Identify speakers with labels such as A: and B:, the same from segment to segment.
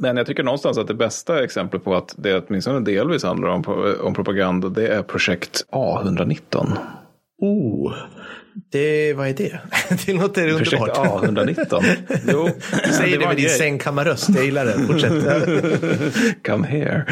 A: Men jag tycker någonstans att det bästa exemplet på att det åtminstone delvis handlar om, om propaganda, det är projekt A119.
B: Oh, det, vad är det? det låter underbart.
A: Projekt A119.
B: Jo, du säger det, det med din sängkammarröst. Jag gillar det. Fortsätt.
A: Come here.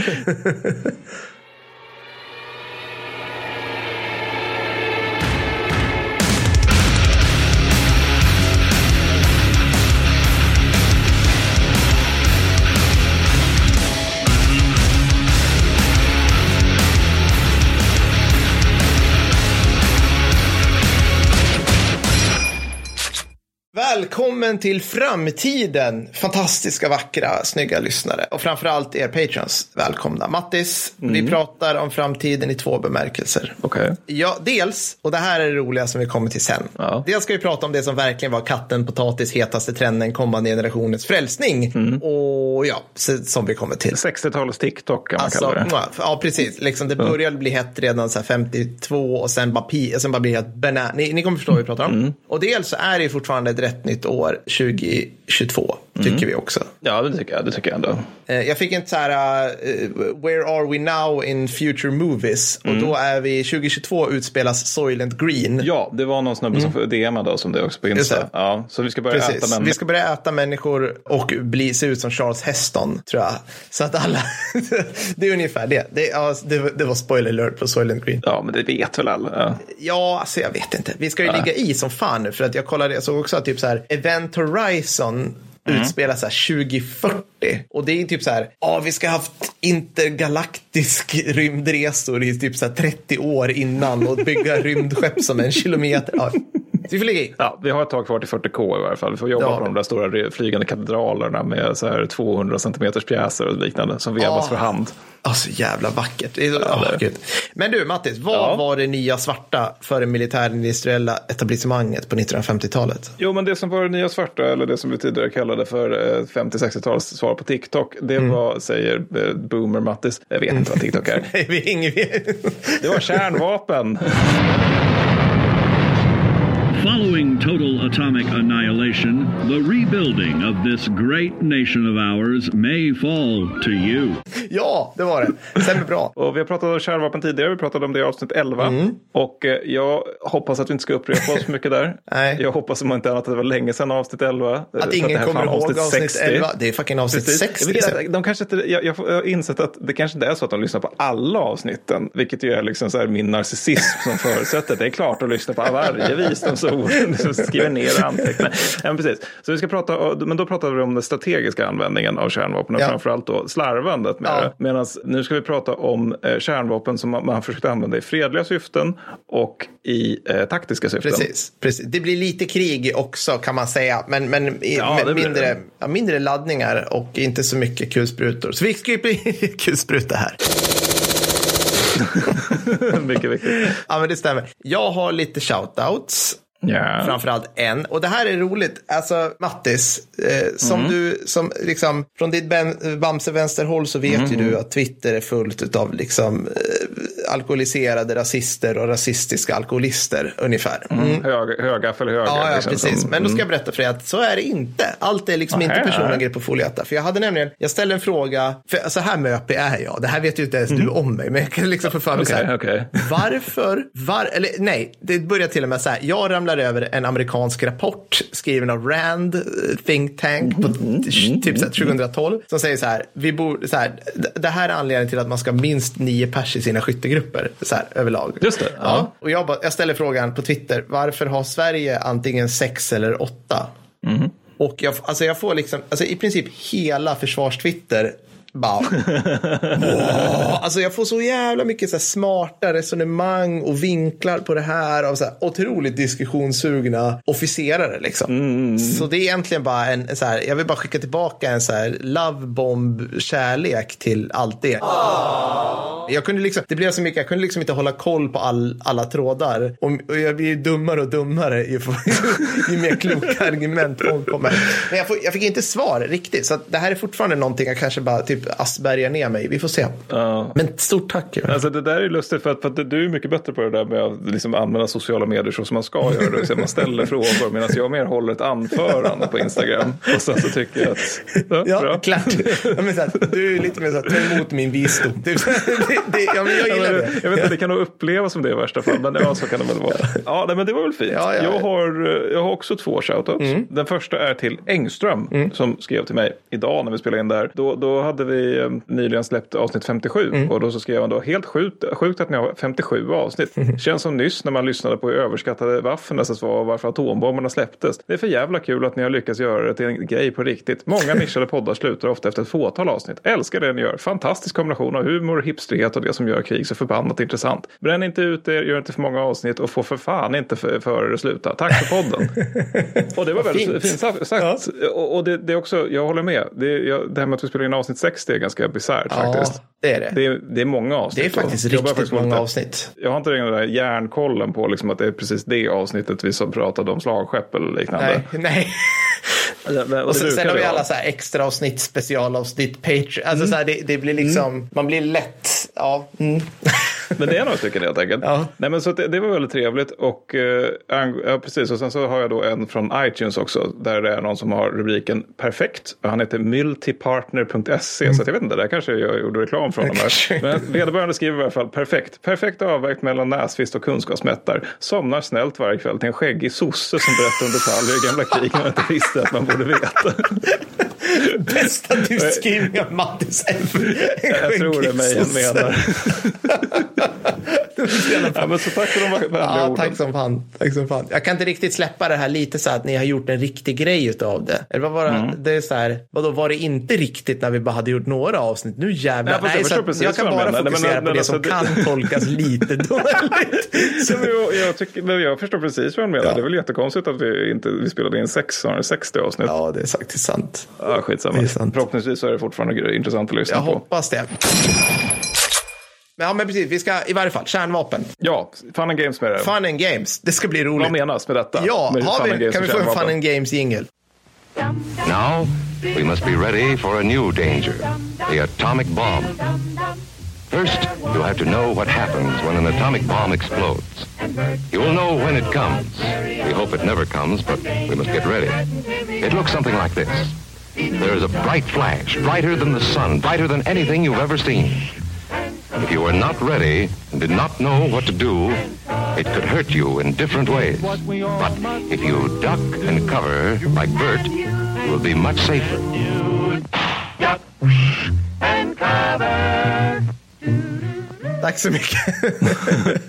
B: Välkommen till framtiden, fantastiska, vackra, snygga lyssnare. Och framförallt er patrons, välkomna. Mattis, mm. vi pratar om framtiden i två bemärkelser.
A: Okay.
B: Ja, dels, och det här är det roliga som vi kommer till sen. Ja. Dels ska vi prata om det som verkligen var katten, potatis, hetaste trenden, kommande generationens frälsning. Mm. Och ja, som vi kommer till.
A: 60-talets TikTok kan man alltså, kalla det.
B: Ja, precis. Liksom, det började bli hett redan så 52 och sen bara, pi, sen bara blir det helt banana. Ni, ni kommer förstå vad vi pratar om. Mm. Och dels så är det fortfarande ett rätt nytt år 2022. Tycker mm. vi också.
A: Ja, det tycker jag. Det tycker jag ändå.
B: Eh, jag fick inte så här, uh, where are we now in future movies? Mm. Och då är vi 2022 utspelas Soylent Green.
A: Ja, det var någon snubbe mm. som DMade som det också på Insta. Ja, så vi ska börja Precis. äta människor.
B: Vi ska börja äta människor och bli, se ut som Charles Heston, tror jag. Så att alla, det är ungefär det. Det, ja, det, det var spoiler alert på Soylent Green.
A: Ja, men det vet väl alla. Ja,
B: ja alltså jag vet inte. Vi ska ju ja. ligga i som fan nu, för att jag kollade, jag såg också att typ så här, Event Horizon mm. utspelar sig 2040. Och det är typ så här, ja vi ska ha haft intergalaktisk rymdresor i typ så här 30 år innan och bygga rymdskepp som en kilometer. Ja.
A: Vi får ligga i. Ja, vi har ett tag kvar till 40K i varje fall. Vi får jobba ja. på de där stora flygande katedralerna med så här 200 centimeters pjäser och liknande som vevas oh. för hand.
B: Alltså jävla vackert. Oh, Men du Mattis, vad ja. var det nya svarta för det militärindustriella etablissemanget på 1950-talet?
A: Jo, men det som var det nya svarta, eller det som vi tidigare kallade för 50-60-talets svar på TikTok, det mm. var, säger eh, Boomer Mattis, jag vet inte vad TikTok är. det var kärnvapen. Total atomic annihilation, the rebuilding of this great nation of ours may fall to you.
B: Ja, det var det. Stämmer bra.
A: och vi har pratat om kärnvapen tidigare. Vi pratade om det i avsnitt 11. Mm. Och eh, jag hoppas att vi inte ska upprepa oss mycket där. Nej. Jag hoppas om inte annat att det var länge sedan avsnitt 11.
B: Att ingen kommer ihåg avsnitt, avsnitt 11. Det är fucking avsnitt Precis. 60.
A: Jag, de kanske inte, jag, jag har insett att det kanske inte är så att de lyssnar på alla avsnitten. Vilket ju är liksom så min narcissism som förutsätter. Det är klart att lyssna på varje visdomsord skriver ner och antecknar. Ja, precis. Så vi ska prata, men då pratar vi om den strategiska användningen av kärnvapen och ja. framförallt då slarvandet med ja. det. Medan nu ska vi prata om eh, kärnvapen som man, man försökt använda i fredliga syften och i eh, taktiska syften.
B: Precis, precis. Det blir lite krig också kan man säga, men, men ja, mindre, mindre laddningar och inte så mycket kulsprutor. Så vi bli kulspruta här.
A: mycket viktigt.
B: Ja, men det stämmer. Jag har lite shoutouts. Yeah. Framförallt en. Och det här är roligt. Alltså Mattis, eh, som mm. du, som liksom, från ditt Bamse-vänsterhåll så vet mm. ju du att Twitter är fullt av liksom eh, alkoholiserade rasister och rasistiska alkoholister ungefär.
A: Mm. mm. Hög, höga för höga.
B: Ja, ja liksom, precis. Som, Men då ska jag mm. berätta för dig att så är det inte. Allt är liksom Aha, inte personangrepp på foliata. För jag hade nämligen, jag ställde en fråga, för så här möpig är jag. Det här vet ju inte ens du mm. om mig. Men jag kan liksom få för mig okay, så här. Okay. Varför, var, eller nej, det börjar till och med så här. Jag ramlar över en amerikansk rapport skriven av Rand eh, Think Tank på mm, mm, typ 2012 som säger så här, vi bor, så här, det här är anledningen till att man ska ha minst nio pers i sina skyttegrupper så här, överlag.
A: Just det. Ja. ja.
B: Och jag, bara, jag ställer frågan på Twitter, varför har Sverige antingen sex eller åtta? Mm. Och jag, alltså jag får liksom, alltså i princip hela försvarstwitter bara, Alltså jag får så jävla mycket så här smarta resonemang och vinklar på det här av så här otroligt diskussionssugna officerare. Liksom. Mm. Så det är egentligen bara en, så här, jag vill bara skicka tillbaka en så här love bomb kärlek till allt det. Oh. Jag kunde liksom, det blev så mycket, jag kunde liksom inte hålla koll på all, alla trådar. Och, och jag blir dummare och dummare ju, ju mer kloka argument folk kommer. Men jag, får, jag, fick inte svar riktigt. Så det här är fortfarande någonting jag kanske bara typ typ Asperger ner mig. Vi får se.
A: Ja.
B: Men stort tack.
A: Alltså det där är lustigt för att, för att du är mycket bättre på det där med att liksom använda sociala medier så som man ska göra det. Så man ställer frågor medan jag mer håller ett anförande på Instagram. Och sen så tycker jag att... Ja,
B: Ja,
A: bra.
B: klart. Ja, men så här, du är lite mer så här, ta emot min visdom. Det, det, ja, men jag
A: Ja,
B: gillar
A: men,
B: det.
A: jag vet inte, det kan nog upplevas som det i värsta fall, men ja, så kan det väl vara. Ja, nej, men det var väl fint.
B: Ja, ja,
A: jag,
B: ja.
A: har, eh, jag har också två shoutouts. Den första är till Engström som skrev till mig idag när vi spelade in där. Då, då hade vi eh, nyligen släppt avsnitt 57 och då så skrev han då helt sjukt, sjukt att ni har 57 avsnitt. Känns som nyss när man lyssnade på hur överskattade Waffen SS var och varför atombomberna släpptes. Det är för jävla kul att ni har lyckats göra det till en grej på riktigt. Många nischade poddar slutar ofta efter ett fåtal avsnitt. Älskar det ni gör. Fantastisk kombination av humor, hipsterighet och det som gör krig så förbannat intressant. Bränn inte ut er, gör inte för många avsnitt och få för fan inte för, för er sluta. Tack för podden. och det var väldigt
B: fint.
A: fint, sagt. sagt. Och, och det, det är också, jag håller med. Det, jag, det här med att vi spelar in avsnitt 60 är ganska bisarrt faktiskt.
B: Ja, det är det.
A: Det är, det är många avsnitt.
B: Det är faktiskt
A: börjar
B: riktigt
A: få
B: många
A: lite-
B: avsnitt.
A: Jag har inte den där järnkollen på liksom att det är precis det avsnittet vi som pratade om slagskepp eller liknande.
B: Nej, nej.
A: Men-
B: Och sen, sen har vi alla så här extra avsnitt, specialavsnitt, Patreon. Alltså så här, det, det blir liksom, man blir lätt, ja. Mm.
A: Men det är några stycken helt enkelt.
B: Ja.
A: Nej, men så det, det var väldigt trevligt. Och, eh, ja, precis. och sen så har jag då en från iTunes också. Där det är någon som har rubriken perfekt. Han heter multipartner.se. Så att jag vet inte, där kanske jag gjorde reklam för honom. Här. Men vederbörande skriver i alla fall perfekt. Perfekt avvägt mellan näsfist och kunskapsmättar. Somnar snällt varje kväll till en skäggig sosse som berättar om detaljer i gamla krig man inte visste att man borde veta.
B: Bästa du skrivning av Mattis ever.
A: Jag tror det mig menar. Ja, men så tack för de vänliga
B: Ja,
A: orden.
B: tack som fan. Tack som fan. Jag kan inte riktigt släppa det här lite så att ni har gjort en riktig grej utav det. Eller vad var det?
A: Mm.
B: Det är så här, vadå, var det inte riktigt när vi bara hade gjort några avsnitt? Nu jävlar.
A: Nej, fast jag
B: så
A: precis
B: jag kan bara
A: menar. Nej, men-
B: fokusera
A: men
B: på det
A: alltså
B: som
A: det-
B: kan tolkas lite dåligt.
A: Ja, men jag, jag, tycker, jag förstår precis vad han menar. Det är väl jättekonstigt att vi inte vi spelade in sex, snarare 60 avsnitt. Ja.
B: Ja, det är faktiskt sant.
A: skitsamma.
B: Det är sant.
A: Förhoppningsvis så är det fortfarande intressant att lyssna
B: Jag
A: på.
B: hoppas det. Men, ja, men precis. Vi ska i varje fall, kärnvapen.
A: Ja, Fun and Games med det.
B: Fun and games. Det ska bli roligt.
A: Vad menas med detta?
B: Ja,
A: med
B: har vi, kan vi få en fun and games jingel?
C: Now, we must be ready for a new danger the atomic bomb. First, you have to know what happens when an atomic bomb explodes. You will know when it comes. We hope it never comes, but we must get ready. It looks something like this there is a bright flash, brighter than the sun, brighter than anything you've ever seen. If you were not ready and did not know what to do, it could hurt you in different ways. But if you duck and cover, like Bert, you will be much safer.
B: Tack så mycket.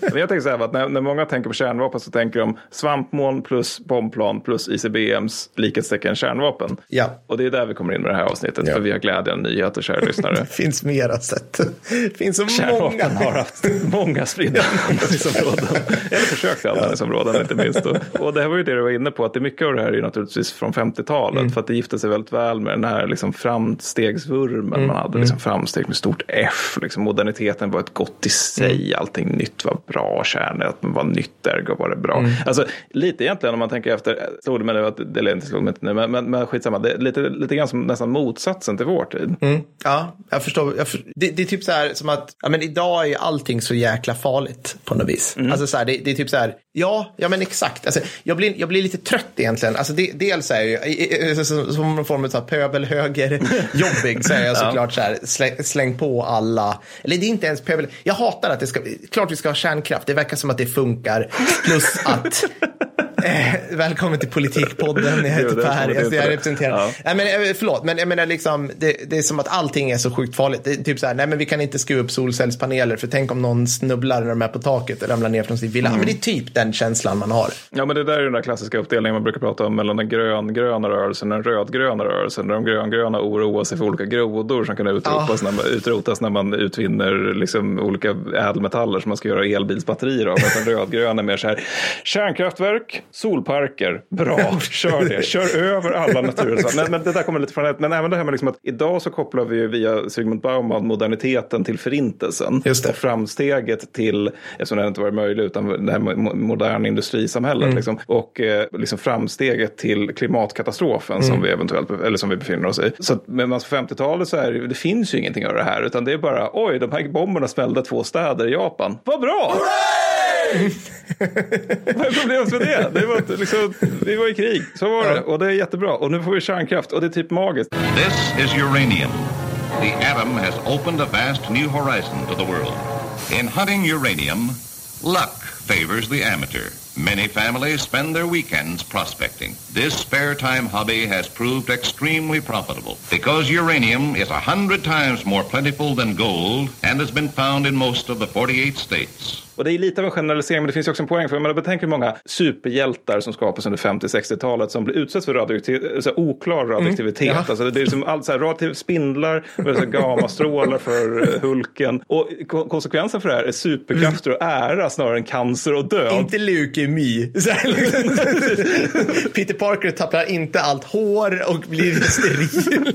A: Men jag tänker så här, att när, när många tänker på kärnvapen så tänker de svampmoln plus bombplan plus ICBMs likhetstecken kärnvapen.
B: Ja.
A: Och det är där vi kommer in med det här avsnittet.
B: Ja.
A: För vi har glädjande nyheter, kära lyssnare.
B: Det finns mera sätt. Det finns så
A: Kärnvapen har
B: många.
A: haft många spridda användningsområden. Eller försökt användningsområden inte minst. Och, och det här var ju det du var inne på, att det mycket av det här är ju naturligtvis från 50-talet. För att det gifte sig väldigt väl med den här liksom framstegsvurmen man hade. Liksom framsteg med stort F. Liksom moderniteten var ett gott i sig. Allting nytt var bra. Att man var nytt, ergo var det bra. Alltså lite egentligen om man tänker efter, slog det mig nu att, eller inte slog mig inte nu, men, men, men skitsamma. Det är lite, lite grann som nästan motsatsen till vår tid.
B: Ja, jag förstår. Jag för, det, det är typ så här som att, ja men idag är allting så jäkla farligt på något vis. Alltså så här, det, det är typ så här, ja, ja men exakt. Alltså, jag, blir, jag blir lite trött egentligen. Alltså det, dels är jag ju, som som någon form av pöbelhöger jobbig så är jag såklart så här, släng, släng på alla, eller det är inte ens pöbel, jag hatar att det ska, klart vi ska ha kärnkraft, det verkar som att det funkar. Plus att, eh, välkommen till Politikpodden, jag heter Per, jag, jag representerar.
A: Ja.
B: Nej, men, eh, förlåt, men jag menar liksom, det, det är som att allting är så sjukt farligt. Det är typ så här, nej men vi kan inte skruva upp solcellspaneler för tänk om någon snubblar när de är på taket och ramlar ner från sin villa.
A: Mm.
B: Men det är typ den känslan man har.
A: Ja, men det där är den där klassiska uppdelningen man brukar prata om mellan den grön-gröna rörelsen och den rödgröna rörelsen. Där de grön-gröna oroar sig för olika grodor som kan utrotas, när, man, utrotas när man utvinner liksom olika ädelmetaller som man ska göra elbilsbatterier av. Den rödgröna är mer så här, kärnkraftverk, Solparker, bra, kör det. Kör över alla naturreservat. Men, men det där kommer lite från ett, men även det här med liksom att idag så kopplar vi ju via Sigmund Bauman moderniteten till förintelsen.
B: Just det.
A: Och framsteget till, eftersom det inte varit möjligt, utan det här mo- moderna industrisamhället.
B: Mm.
A: Liksom, och eh, liksom framsteget till klimatkatastrofen
B: Mm.
A: som vi eventuellt, eller som vi befinner oss i. Så att, men på 50-talet så är det, det finns ju ingenting av det här, utan det är bara, oj, de här bomberna smällde två städer i Japan. Vad bra! Vad är problemet med det? det var, liksom, vi var i krig, så var det. Och det är jättebra. Och nu får vi kärnkraft och det är typ magiskt.
D: This is uranium. The atom has opened a vast new horizon to the world. In hunting uranium, luck favors the amateur. Many families spend their weekends prospecting. This spare time hobby has proved extremely profitable because uranium is a hundred times more plentiful than gold and has been found in most of the 48 states.
A: Och det är lite av en generalisering, men det finns ju också en poäng. För jag menar, betänk hur många superhjältar som skapas under 50-60-talet som blir utsatt för radioaktiv, så här, oklar radioaktivitet.
B: Ja.
A: Alltså, det är liksom allt så här, radioaktiva spindlar, gammastrålar för eh, Hulken. Och ko- konsekvensen för det här är superkrafter och ära snarare än cancer och död.
B: Inte leukemi. Liksom. Peter Parker tappar inte allt hår och blir steril.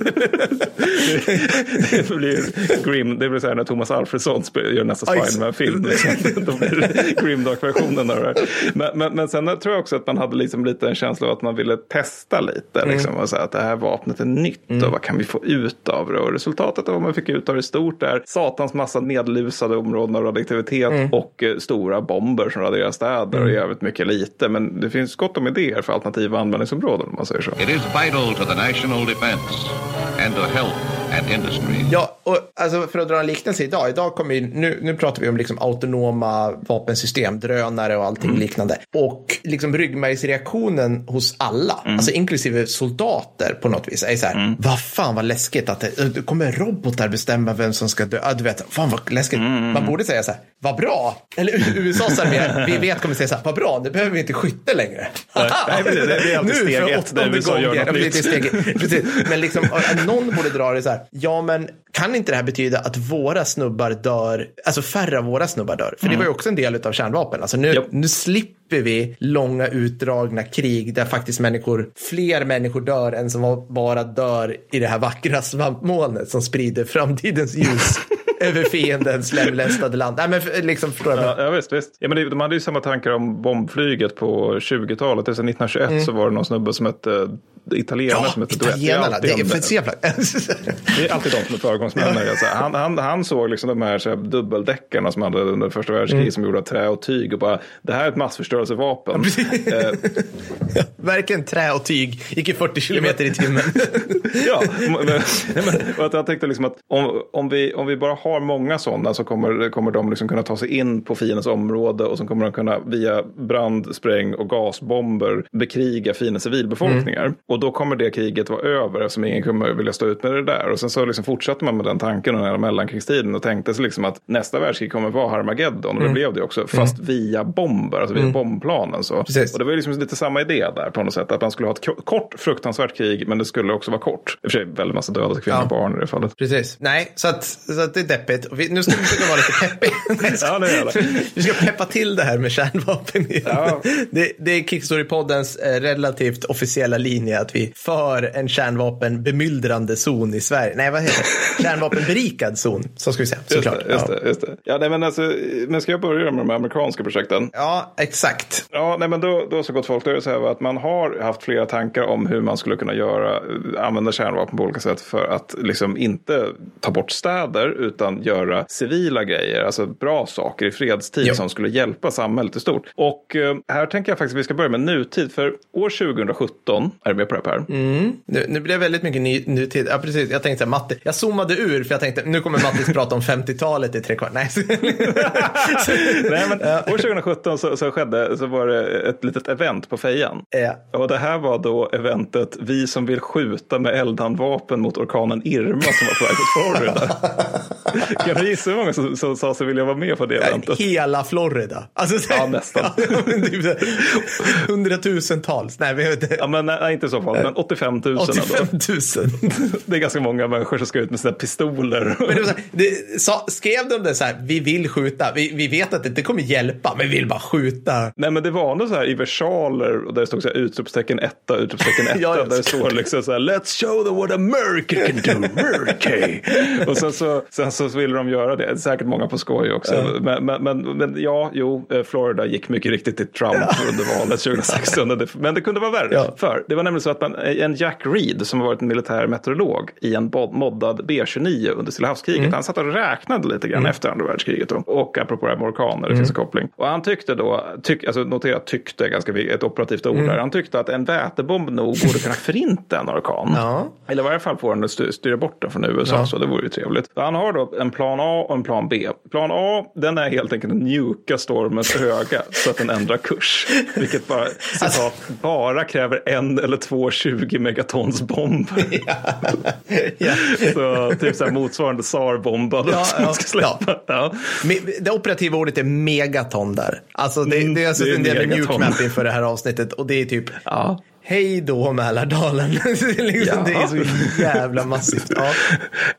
A: det blir grim, det blir så här när Thomas Alfredsson sp- gör nästa. Spiderman-film. Liksom. Det grimdark-versionen av det här. Men, men, men sen tror jag också att man hade liksom lite en känsla av att man ville testa lite. Liksom, och säga att det här vapnet är nytt och vad kan vi få ut av det? Och resultatet av vad man fick ut av det stort är satans massa nedlusade områden av radioaktivitet och eh, stora bomber som raderar städer och jävligt mycket lite. Men det finns gott om idéer för alternativa användningsområden om man säger så.
D: It is vital to the national defense and to health and industry.
B: Ja, och alltså för att dra en liknelse idag. Idag kommer nu, nu pratar vi om liksom autonoma vapensystem, drönare och allting liknande. Och liksom ryggmärgsreaktionen hos alla, alltså inklusive soldater på något vis, är så här, vad fan vad läskigt att det, det kommer robotar bestämma vem som ska dö. Ja, du vet, fan vad läskigt. Man borde säga så här, vad bra. Eller USAs armé, vi vet kommer säga så här, vad bra, nu behöver vi inte skytte längre.
A: Nej, men det- det är alltid steg ett när USA gör något nytt.
B: precis. Men liksom, någon borde dra det så här, ja men kan inte det här betyda att våra snubbar dör, alltså färre av våra snubbar dör? För det var ju också en del av kärnvapen. Alltså nu,
A: Japp.
B: nu slipper vi långa utdragna krig där faktiskt människor, fler människor dör än som bara dör i det här vackra svampmolnet som sprider framtidens ljus över fiendens lemlästade land. Nej men liksom, förstår jag?
A: Ja, ja visst, visst. Ja, men det, de hade ju samma tankar om bombflyget på 20-talet. Alltså 1921 så var det någon snubbe som hette italienare
B: Mm. Ja,
A: som hette Duett.
B: italienarna, det är
A: alltid
B: för
A: om-
B: så jävla...
A: Det är alltid de som är föregångsmän. Alltså, han, han, han såg liksom de här, så här dubbeldäckarna som hade under första världskriget
B: Mm.
A: som gjorde av trä och tyg och bara det här är ett massförstörelsevapen. eh,
B: Verkligen trä och tyg, gick i 40 kilometer i timmen.
A: ja, men, men, jag tänkte liksom att om, om, vi, om vi bara har många sådana så kommer, kommer de liksom kunna ta sig in på fiendens område och så kommer de kunna via brand, spräng och gasbomber bekriga fiendens civilbefolkningar. Och då kommer det kriget vara över eftersom ingen kommer vilja stå ut med det där. Och sen så liksom fortsatte man med den tanken under mellankrigstiden och tänkte sig liksom att nästa världskrig kommer vara Harmageddon. Och det blev det också, fast via bomber, alltså via bombplanen. Så.
B: Precis.
A: Och det var ju liksom lite samma idé där på något sätt. Att man skulle ha ett ko- kort fruktansvärt krig men det skulle också vara kort. I och för sig väldigt massa döda kvinnor och
B: Ja.
A: barn i det fallet.
B: Precis. Nej, så att, så att det är deppigt. Vi, nu ska vi försöka vara lite peppiga.
A: Ja, det gör det.
B: Vi ska peppa till det här med kärnvapen. igen.
A: Ja.
B: Det, det är Kickstory-poddens eh, relativt officiella linje att vi för en kärnvapenbemyldrande zon i Sverige. Nej, vad heter det? Kärnvapenberikad zon, så ska vi säga.
A: Just
B: Såklart.
A: det, just det, just det. Ja, nej, men, alltså, men ska jag börja med de amerikanska projekten?
B: ja, exakt.
A: Ja, nej, men då, då så gott folk, då är det så här att man har haft flera tankar om hur man skulle kunna göra, använda kärnvapen på olika sätt för att liksom inte ta bort städer utan göra civila grejer, alltså bra saker i fredstid
B: Jo.
A: som skulle hjälpa samhället i stort. Och eh, här tänker jag faktiskt att vi ska börja med nutid, för år 2017, är du med på det här Per?
B: Nu, nu blir det väldigt mycket ny, nutid. Ja, precis. Jag tänkte så här, Matte. Jag zoomade ur för jag tänkte nu kommer Mattis prata om 50-talet i tre kvart. Nej.
A: Nej, men år 2017 så, så skedde så var det ett litet event på Fejan.
B: Ja.
A: Och det här var då eventet Vi som vill skjuta med eldhandvapen mot orkanen Irma som var på väg mot Florida. kan du gissa hur många som, som sa sig vilja vara med på det eventet?
B: Hela Florida. Alltså, så-
A: Ja, nästan.
B: Ja, men typ Hundratusentals. Nej, vi vet inte.
A: Ja, men nej, inte så fall, men 85 000
B: 85 000.
A: Det är ganska många människor som ska ut med sina pistoler.
B: Men det så här, det, sa, skrev de det så här, vi vill skjuta, vi, vi vet att det inte kommer hjälpa, men vi vill bara skjuta.
A: Nej men det var ändå så här i versaler och där det stod så här utropstecken etta, utropstecken etta.
B: Ja,
A: där det står liksom så här Let's show them what America can do, America. och sen så, sen så ville de göra det. Säkert många på skoj också. Men, men, men, men ja, jo, eh, Florida gick mycket riktigt till Trump under valet 2016. Och det- Men det kunde vara värre.
B: Ja.
A: För det var nämligen så att man, en Jack Reed som har varit en militär meteorolog i en moddad B-29 under Stilla havskriget.
B: Mm.
A: Han satt och räknade lite grann efter andra världskriget. Då. Och apropå det här med orkaner, det finns
B: Mm.
A: en koppling. Och han tyckte då, tyck, alltså notera tyckte, ganska ett operativt ord
B: Mm.
A: där. Han tyckte att en vätebomb nog borde kunna förinta en orkan.
B: Ja.
A: Eller i varje fall få den att styr- styra bort den från USA,
B: Ja.
A: så det vore ju trevligt. Så han har då en plan A och en plan B. Plan A, den är helt enkelt att njuka stormens öga så att den ändrar kurs. Vilket bara, citat, bara kräver en eller två 20 megatons bomber.
B: Ja.
A: Så typ så här motsvarande tsar-bombad
B: Ja,
A: som
B: ja,
A: ska släppa. Ja.
B: Det operativa ordet är megaton där. Alltså det,
A: Mm,
B: det är alltså
A: det är
B: en del
A: megaton.
B: mjukmap inför det här avsnittet och det är typ
A: Ja.
B: Hej då Mälardalen. liksom,
A: Ja.
B: det är så jävla massivt. Ja.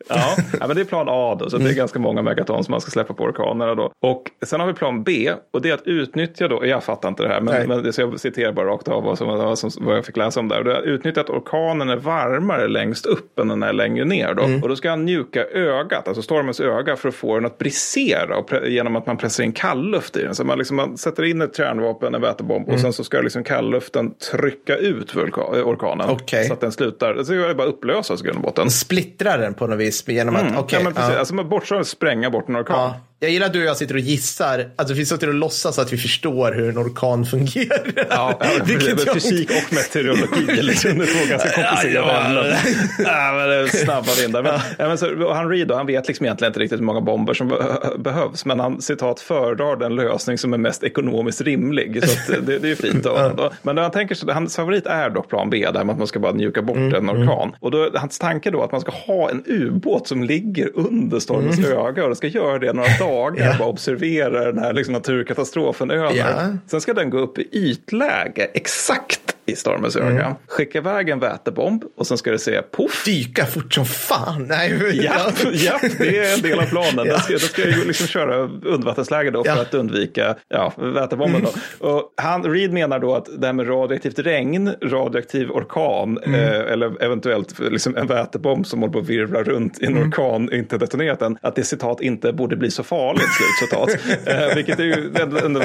A: Ja, ja, men det är plan A då, så
B: Mm.
A: det är ganska många megaton som man ska släppa på orkanerna då. Och sen har vi plan B, och det är att utnyttja då, jag fattar inte det här, men, men så jag citerar bara rakt av vad, som, vad, jag fick läsa om där. Det är att utnyttja att orkanen är varmare längst upp än den är längre ner då.
B: Mm.
A: Och då ska han mjuka ögat, alltså stormens öga, för att få den att brisera och genom att man pressar in kallluft i den. Så man, liksom, man sätter in ett kärnvapen, en vätebomb,
B: Mm.
A: och sen så ska liksom kallluften trycka ut vulka- orkanen.
B: Okej.
A: Så att den slutar, det ska bara upplösas i grund och botten.
B: Splittrar den på något vis genom att,
A: Mm,
B: okej.
A: ja, men precis.
B: ja.
A: Alltså man bortser att spränga bort en orkan.
B: Ja. Jag gillar att du och jag sitter och gissar, alltså vi sitter och låtsas att vi förstår hur en orkan fungerar.
A: Ja, ja,
B: Vilket jag
A: fysik och meteorologi liksom det är två ganska komplicerade
B: Ja, ja.
A: ämnen. Ja, men det är snabba vindar. Men, ja, men så, han Reed då, han vet liksom egentligen inte riktigt hur många bomber som be- behövs. Men han citat föredrar den lösning som är mest ekonomiskt rimlig. Så att det, det är ju fint då. Men han tänker sig, hans favorit är dock plan B, där att man ska bara mjuka bort en orkan. Och då hans tanke då att man ska ha en ubåt som ligger under stormens öga och det ska göra det några dagar.
B: Ja.
A: Bara observera den här liksom, naturkatastrofen över.
B: Ja.
A: Sen ska den gå upp i ytläge exakt i stormens öga. Skicka iväg en vätebomb och sen ska det säga poff.
B: dyka fort som fan. Nej,
A: Ja, ja, det är en del av planen.
B: Ja.
A: Den ska, den ska ju liksom köra undervattensläge då för
B: Ja.
A: att undvika ja, vätebomben. Då. Och han, Reed menar då att det här med radioaktivt regn, radioaktiv orkan eh, eller eventuellt liksom en vätebomb som håller på att virvla runt i en orkan inte detonerat än, att det citat inte borde bli så farligt, slutcitat. eh, vilket är ju ändå, ändå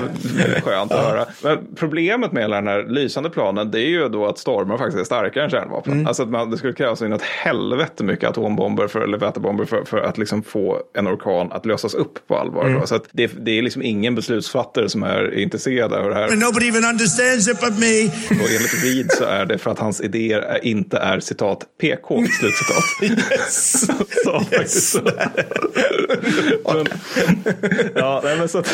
A: skönt att höra. Men problemet med hela den här lysande planen det är ju då att stormar faktiskt är starkare än kärnvapen. Alltså att man, det skulle krävas in ett helvete mycket atombomber för, eller vätebomber för, för att liksom få en orkan att lösas upp på allvar. Då. Så att det, det är liksom ingen beslutsfattare som är intresserad av det här.
E: And nobody even understands it but me.
A: Och enligt Reed så är det för att hans idéer är, inte är citat PK, slutcitat.
B: Yes.
A: Så så. men, ja, nej, men så att,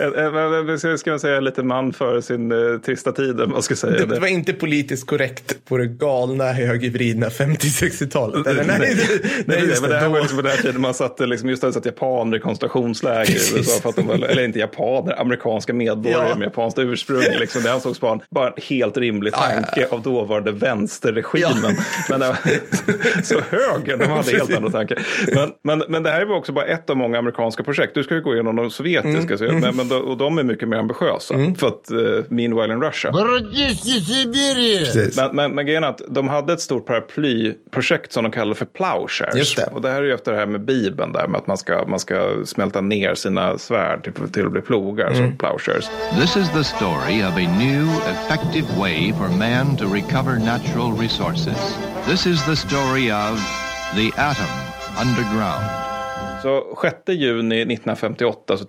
A: eh, eh, ska, man säga lite man före sin eh, trista tid, man ska säga.
B: Det, det inte politiskt korrekt på det galna högervridna 50-60-talet. Eller nej,
A: nej,
B: nej,
A: nej,
B: just
A: men det
B: det.
A: här
B: Då-
A: var liksom på den här tiden man satte liksom, just det, satt japaner i koncentrationsläger i. USA. För att de var, eller inte japaner, amerikanska medborgare
B: Ja.
A: med japanskt ursprung. Liksom, det ansågs vara en, bara en helt rimlig
B: Ja, ja,
A: tanke av dåvarande vänsterregimen. Men, äh, så högern, de hade helt andra tankar. Men, men, men det här var också bara ett av många amerikanska projekt. Du ska ju gå igenom de sovjetiska, så, men, men, de- och de är mycket mer ambitiösa. För att, uh, meanwhile in Russia.
B: Precis.
A: Men, men, men grejen är att de hade ett stort paraplyprojekt som de kallade för plowshares.
B: Just det.
A: Och det här är ju efter det här med Bibeln där med att man ska, man ska smälta ner sina svärd till, till att bli plogar som plowshares.
F: This is the story of a new, effective way for man to recover natural resources. This is the story of the atom underground.
A: Så 6 juni 1958 så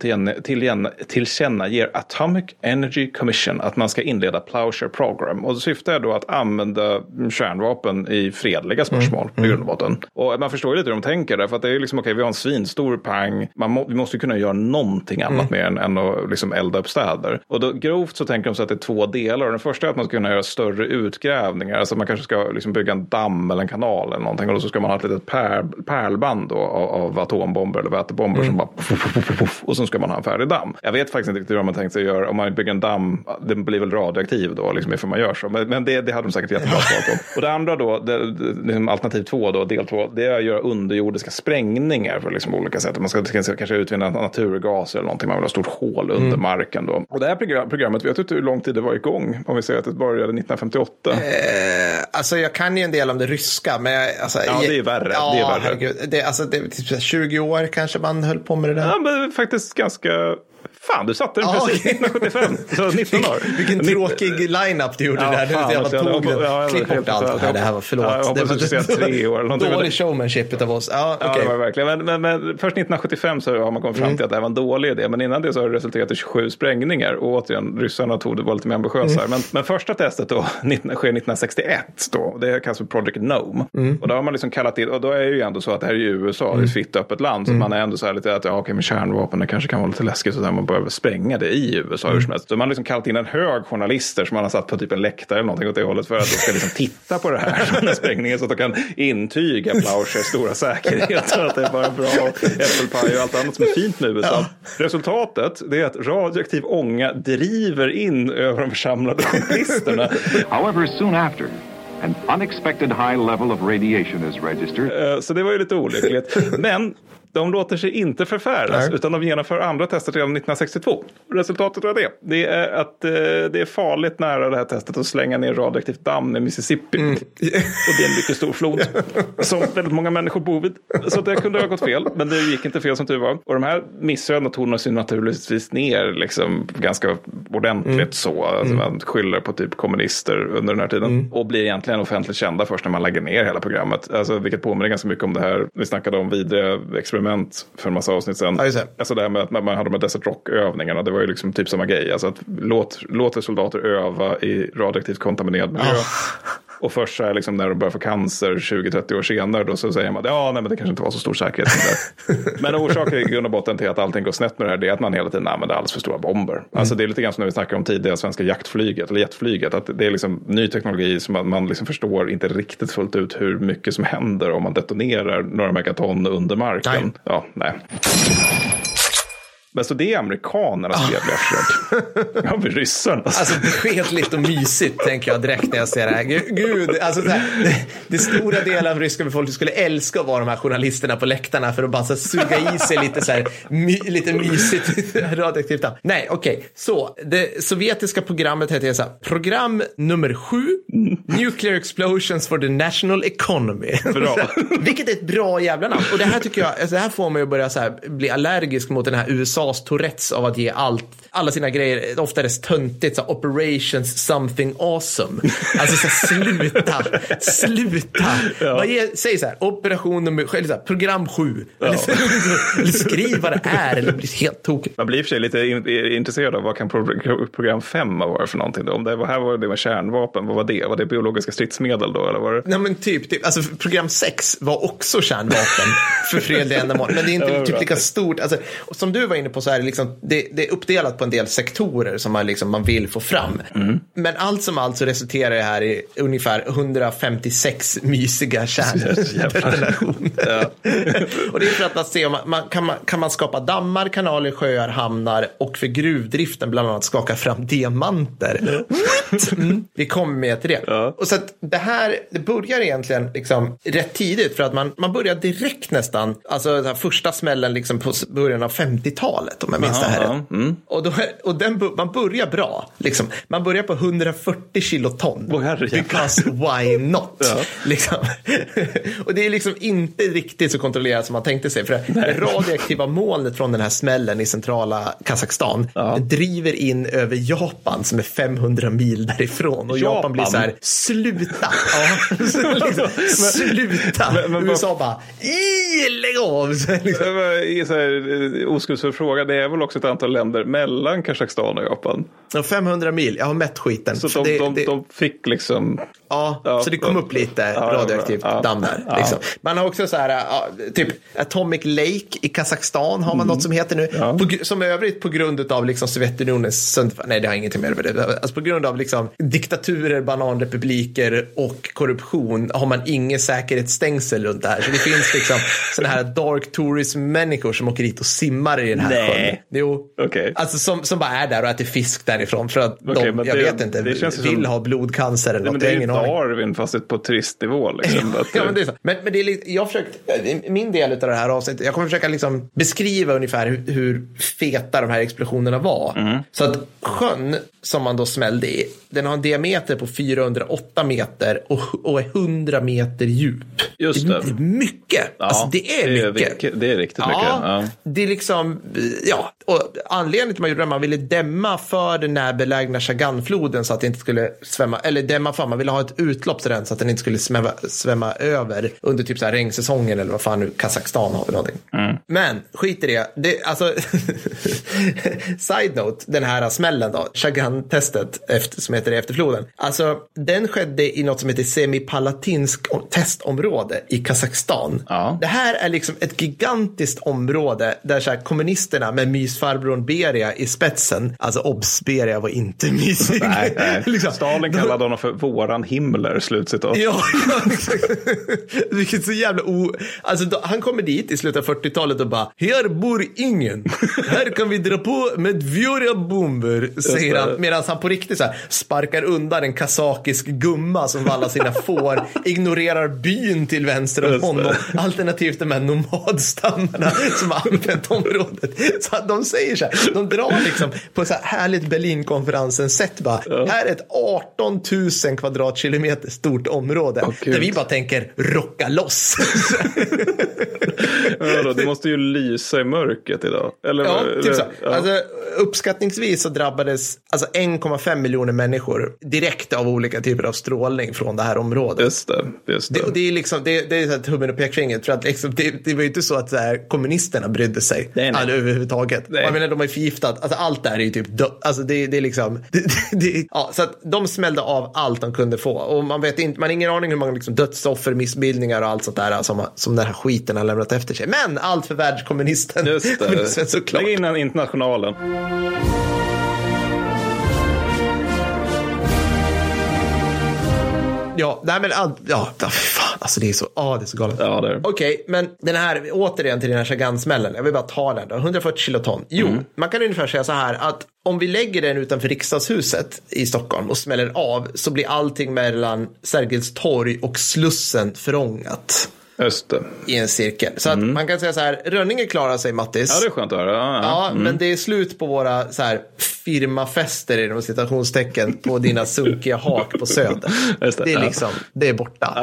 A: tillkännager Atomic Energy Commission att man ska inleda Plowshare Program. Och syftet är då att använda kärnvapen i fredliga spörsmål i grund och botten. Och man förstår ju lite hur de tänker där, för att det är liksom okej, vi har en svinstor pang, man må, vi måste kunna göra någonting annat mer än, än att liksom elda upp städer. Och då grovt så tänker de sig att det är två delar. Den första är att man ska kunna göra större utgrävningar, alltså man kanske ska liksom bygga en damm eller en kanal eller någonting och så ska man ha ett litet pär, pärlband då, av, av atombomber neutronbomber eller vätebomber som bara puff, puff, puff, puff, och så ska man ha en färdig damm. Jag vet faktiskt inte riktigt hur man tänkt sig göra. Om man bygger en damm, den blir väl radioaktiv då, liksom ifall man gör så. Men, men det, det hade de säkert jättebra svar på. Och det andra då, det, liksom alternativ två då, del två, det är att göra underjordiska sprängningar på liksom olika sätt. Man ska, ska kanske utvinna naturgas eller någonting, man vill ha ett stort hål under marken då. Och det här program, programmet, vet du inte hur lång tid det var igång? Om vi säger att det började 1958.
B: Eh, alltså jag kan ju en del om det ryska, men jag, alltså,
A: Ja, det är värre.
B: Ja,
A: Det är värre.
B: herregud. Det, alltså, det, är typ så här 20 år kanske man höll på med det där.
A: Ja, men faktiskt ganska... Fan, du satte den
B: Ja,
A: precis
B: okej.
A: 1975. Så 19 år.
B: Vilken
A: 19
B: tråkig line-up du gjorde
A: Ja,
B: där.
A: fan,
B: jag tog
A: jag-
B: den.
A: ja,
B: Klipp bort allt det här. Det här var förlåt.
A: Ja, jag hoppas
B: det
A: du tre år eller.
B: Dålig showmanship av oss. Ja,
A: Ja,
B: okej.
A: det var verkligen. Men, men, men först 1975 så har man kommit fram
B: Mm.
A: till att det här var en dålig idé. Men innan det så har det resulterat i 27 sprängningar. Och återigen, ryssarna tog det var lite mer ambitiösare.
B: Mm.
A: Men, men första testet då 19, sker 1961. Då. Det kallas för Project Gnome.
B: Mm.
A: Och då har man liksom kallat in, och då är det ju ändå så att det här är ju USA, det är ett fritt öppet land.
B: Mm.
A: Så man är ändå så här lite att, ja okej med kärnvapen, det kanske kan vara lite läskigt så där man behöver spränga det i USA
B: Mm.
A: hur som helst. Så man har liksom kallat in en hög journalister som man har satt på typ en läktare eller någonting åt det hållet för att de ska liksom titta på det här, den här sprängningen så att de kan intyga Plauchers stora säkerhet och att det är bara bra äppelpaj och allt annat som är fint med USA. Resultatet det är att radioaktiv ånga driver in över de församlade journalisterna.
G: However, soon after, an unexpected high level of radiation is registered.
A: Eh, Så det var ju lite olyckligt. Men de låter sig inte förfäras
B: Nej.
A: utan de genomför andra testet redan 1962. Resultatet av det, det är att eh, det är farligt nära det här testet att slänga ner radioaktivt damm i Mississippi.
B: Mm.
A: Och det är en mycket stor flod som väldigt många människor bor vid. Så det kunde ha gått fel, men det gick inte fel som tur var. Och de här missödena tonas ju naturligtvis ner liksom ganska ordentligt
B: Mm.
A: så. Alltså Man skyller på typ kommunister under den här tiden.
B: Mm.
A: Och blir egentligen offentligt kända först när man lägger ner hela programmet. Alltså, vilket påminner ganska mycket om det här vi snackade om vidriga experiment för en massa avsnitt sedan.
B: Ja.
A: Alltså det här med att man hade de här Desert Rock-övningarna. Det var ju liksom typ samma grej. Alltså att låt, låt soldater öva i radioaktivt kontaminerad miljö. Och först så här, liksom, när de börjar få cancer 20-30 år senare då så säger man ja, nej, men det kanske inte var så stor säkerhet. men orsaken i grund och botten till att allting går snett med det här det är att man hela tiden använder alldeles för stora bomber. Alltså det är lite grann som när vi snackar om tidigare svenska jaktflyget eller jetflyget. Att det är liksom ny teknologi som man, man liksom förstår inte riktigt fullt ut hur mycket som händer om man detonerar några megaton under marken.
B: Nej.
A: Ja, nej. Men så det är amerikanernas fredliga försök. Ja, vi ryssarna.
B: Alltså beskedligt och mysigt tänker jag direkt när jag ser det här. Gud, alltså så här, det, det stora delen av ryska befolkningen skulle älska att vara de här journalisterna på läktarna för att bara så här, suga i sig lite så här, my, lite mysigt radioaktivt. Nej, okej. Så, det sovjetiska programmet heter så här, program nummer sju, Nuclear Explosions for the National Economy.
A: Bra.
B: Vilket är ett bra jävla namn. Och det här tycker jag, alltså det här får mig att börja så här, bli allergisk mot den här USAs Tourettes av att ge allt, alla sina grejer, ofta är det töntigt, så här, operations something awesome. Alltså så här, sluta, sluta. Vad ger, säg så här, operation nummer, eller så här, program sju. Eller, eller skriv vad det är, eller bli helt tokig.
A: Man blir i och för sig lite in, intresserad av vad kan pro- program 5 vara för någonting. Då? Om det var, här var det med kärnvapen, vad var det? Var det biologiska stridsmedel då? Eller var det?
B: Nej men typ, typ, alltså program 6 var också kärnvapen för fredliga ändamål. Men det är inte
A: Ja, det
B: typ lika stort. Alltså, och som du var inne på så är det, liksom, det, det är uppdelat på en del sektorer som man, liksom, man vill få fram.
A: Mm.
B: Men allt som allt så resulterar det här i ungefär 156 mysiga kärndetonationer. och det är för att man ser om man, man, kan, man, kan man skapa dammar, kanaler, sjöar, hamnar och för gruvdriften bland annat skaka fram diamanter. Mm. Vi kommer med till det. Och så att det här det börjar egentligen liksom rätt tidigt för att man, man börjar direkt nästan, alltså den här första smällen liksom på början av 50-talet om jag minns det här rätt. Och, då, och den, man börjar bra. Liksom. Man börjar på 140 kiloton.
A: Herrejävlar.
B: Because why not? Liksom. och det är liksom inte riktigt så kontrollerat som man tänkte sig. För det radioaktiva molnet från den här smällen i centrala Kazakstan driver in över Japan som är 500 mil därifrån. Och Japan,
A: Japan?
B: blir så här, sluta! Ja, liksom, sluta!
A: Men- men
B: USA bara, "Ih, lägg av! Så liksom.
A: I så här, eh, oskuldsfull fråga. Det är väl också ett antal länder mellan Kazakstan och Japan.
B: Och 500 mil, jag har mätt skiten.
A: Så de,
B: det-
A: de,
B: det-
A: de fick liksom...
B: Ja,
A: Ja,
B: så det kom upp lite radioaktivt
A: ja,
B: damm där. Liksom. Man har också så här, typ Atomic Lake i Kazakstan har man något som heter nu.
A: Mm.
B: På, som övrigt på grund av liksom Sovjetunionens. Nej, det har ingenting med det. Alltså på grund av liksom diktaturer, republiker och korruption har man inget säkerhetsstängsel runt det här. Så det finns liksom sådana här dark tourism-människor som åker dit och simmar i den här
A: Nej.
B: sjön. Jo.
A: Okej.
B: Alltså som, som bara är där och äter fisk därifrån för att
A: Okej,
B: de, jag
A: det-
B: vet inte, vill
A: som-
B: ha blodcancer eller något.
A: det är ju. Darwin fast på turistnivå. Liksom,
B: Ja, men det är så. Men, men det är lite, jag har försökt, min del av det här avsnittet, jag kommer försöka liksom beskriva ungefär hur, hur feta de här explosionerna var.
A: Mm.
B: Så att sjön som man då smällde i, den har en diameter på 408 meter och, och är 100 meter djup.
A: Just
B: det.
A: det.
B: är mycket.
A: Ja,
B: alltså det är mycket.
A: mycket- Det är riktigt mycket. Ja.
B: Det är liksom, ja, och anledningen till att man gjorde det, man ville dämma för den närbelägna Chaganfloden så att det inte skulle svämma, eller dämma för, man ville ha ett utlopp till den så att den inte skulle svämma, svämma över under typ så här regnsäsongen eller vad fan nu Kazakstan har för någonting. Men skit i det, det alltså, side note, den här smällen då, Chagan-testet efter, som heter det efter floden. Alltså, den skedde i något som heter Semipalatinsk testområde i Kazakstan.
A: Ja.
B: Det här är liksom ett gigantiskt område där så här kommunisterna med mysfarbrorn Beria i spetsen, alltså obs, Beria var inte mysig.
A: Nej, nej.
B: Liksom,
A: Stalin
B: de-
A: kallade honom för våran Himmler, slutcitat.
B: Ja, ja, exakt. Vilket så jävla o... Alltså, då, han kommer dit i slutet av 40-talet och bara, här bor ingen. Här kan vi dra på med våra bomber, säger han. Medan han på riktigt så här, sparkar undan en kazakisk gumma som vallar sina får, ignorerar byn till vänster om honom, alternativt de här nomadstammarna som har använt området. Så att de säger så här, de drar liksom på så här härligt Berlinkonferensens sätt bara, här är ett 18 000 kvadratkilometer stort område
A: gud.
B: där vi bara tänker rocka loss.
A: Ja, då, det måste ju lysa i mörkret idag. Eller,
B: ja,
A: eller-
B: typ så.
A: ja.
B: Alltså, uppskattningsvis så drabbades alltså 1,5 miljoner människor direkt av olika typer av strålning från det här området.
A: Just det. Just det.
B: Det, det är liksom, det, det är så här tummen och pekfingret. För att liksom, det, det var ju inte så att så här, kommunisterna brydde sig
A: Nej, nej.
B: Alltså, överhuvudtaget.
A: Nej.
B: Jag menar, de har ju förgiftat, alltså allt det här är ju typ dö- Alltså det, det är liksom, det, det, ja, så att de smällde av allt de kunde få. Och man vet inte, man har ingen aning hur många liksom, dödsoffer, missbildningar och allt sånt där som, som den här skiten har lämnat efter sig. Men allt för världskommunisten.
A: Just det.
B: Såklart.
A: Lägg in internationalen.
B: Ja, nej men ja, fan, alltså det är så, ja det är så galet.
A: Ja, det är det.
B: Okej, men den här, återigen till den här Chagan-smällen, jag vill bara ta den då, 140 kiloton. Jo,
A: Mm.
B: man kan ungefär säga så här att om vi lägger den utanför riksdagshuset i Stockholm och smäller av så blir allting mellan Sergels torg och Slussen förångat. I en cirkel. Så att man kan säga så här, Rönninge klarar sig Mattis.
A: Mm. Ja, det är skönt att höra. Ja, ja.
B: Ja, men det är slut på våra så här, firmafester inom citationstecken på dina sunkiga hak på Söder.
A: Det,
B: Det är liksom, det är borta.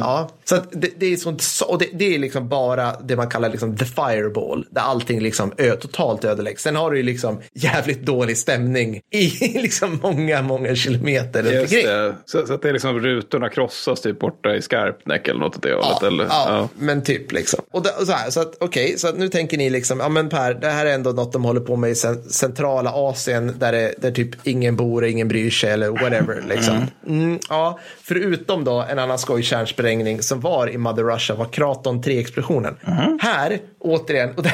A: Ja,
B: så att det, det är sånt, och det, det är liksom bara det man kallar liksom the fireball, där allting liksom ö, totalt ödeläggs. Sen har du ju liksom jävligt dålig stämning i liksom många, många kilometer
A: Just det. Så, så att det är liksom rutorna krossas typ borta i Skarpnäck eller något åt det hållet.
B: Ja,
A: eller?
B: Ja, men typ liksom. Och, det, och så här, så att okej, så att nu tänker ni liksom, ja men Per, det här är ändå något de håller på med i cen- centrala Asien där, det, där typ ingen bor, ingen bryr sig eller whatever liksom. Mm, ja, förutom då en annan skoj kärnsprängning som var i Mother Russia var Kraton 3-explosionen. Här, återigen, och det,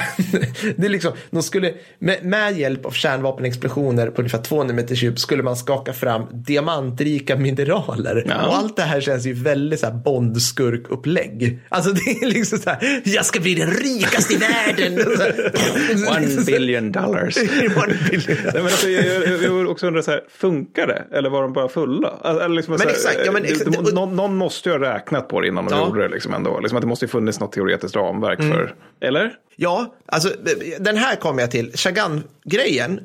B: det är liksom, de skulle, med, med hjälp av kärnvapenexplosioner på ungefär 200 meters djup skulle man skaka fram diamantrika mineraler.
A: Ja.
B: Och allt det här känns ju väldigt så här Bond-skurk-upplägg. Alltså det är liksom så här, jag ska bli den rikaste i världen.
A: One billion dollars.
B: One billion.
A: Nej, men alltså, jag, jag, jag också undrar, så här, funkar det? Eller var de bara fulla? Alltså, Eller liksom,
B: Men
A: så här,
B: exakt, ja, men
A: det-
B: exakt,
A: det-
B: och-
A: någon, någon måste ju ha räknat på det innan de
B: Ja.
A: gjorde det. Liksom ändå. Liksom att det måste ju funnits något teoretiskt ramverk för. Eller?
B: Ja, alltså den här kommer jag till. Chagan-grejen,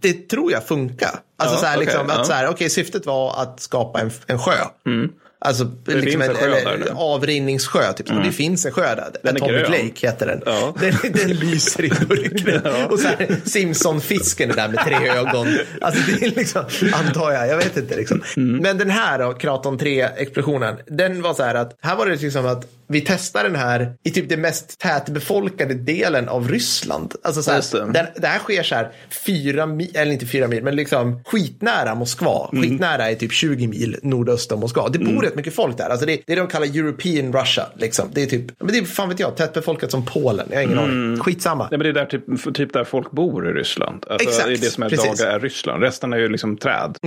B: det tror jag funkar. Alltså
A: Ja,
B: så här,
A: okej,
B: liksom,
A: ja.
B: att så här, okej, syftet var att skapa en, en sjö. Alltså liksom
A: finns
B: en,
A: sjö där nu.
B: avrinningssjö, typ. Och det finns en sjö där.
A: Den
B: Atomic. Lake heter den.
A: Ja.
B: Den, den lyser i mörkret. Och så här, Simpson-fisken är där med tre ögon. Alltså det är liksom, antar jag, jag vet inte liksom.
A: Mm.
B: Men den här då, Kraton 3-explosionen, den var så här att, här var det liksom att vi testar den här i typ det mest tätbefolkade delen av Ryssland. Alltså så här,
A: det.
B: den, det här sker så här fyra mil, eller inte fyra mil, men liksom skitnära Moskva.
A: Mm.
B: Skitnära är typ 20 mil nordöst om Moskva. Det bor rätt mycket folk där. Alltså det, det är det de kallar European Russia. Liksom. Det är typ, men det är fan vet jag, tätbefolkat som Polen. Jag har ingen aning. Skitsamma.
A: Nej, men det är där typ, typ där folk bor i Ryssland. Alltså,
B: Exakt,
A: det är det som är dagar är Ryssland. Resten är ju liksom träd.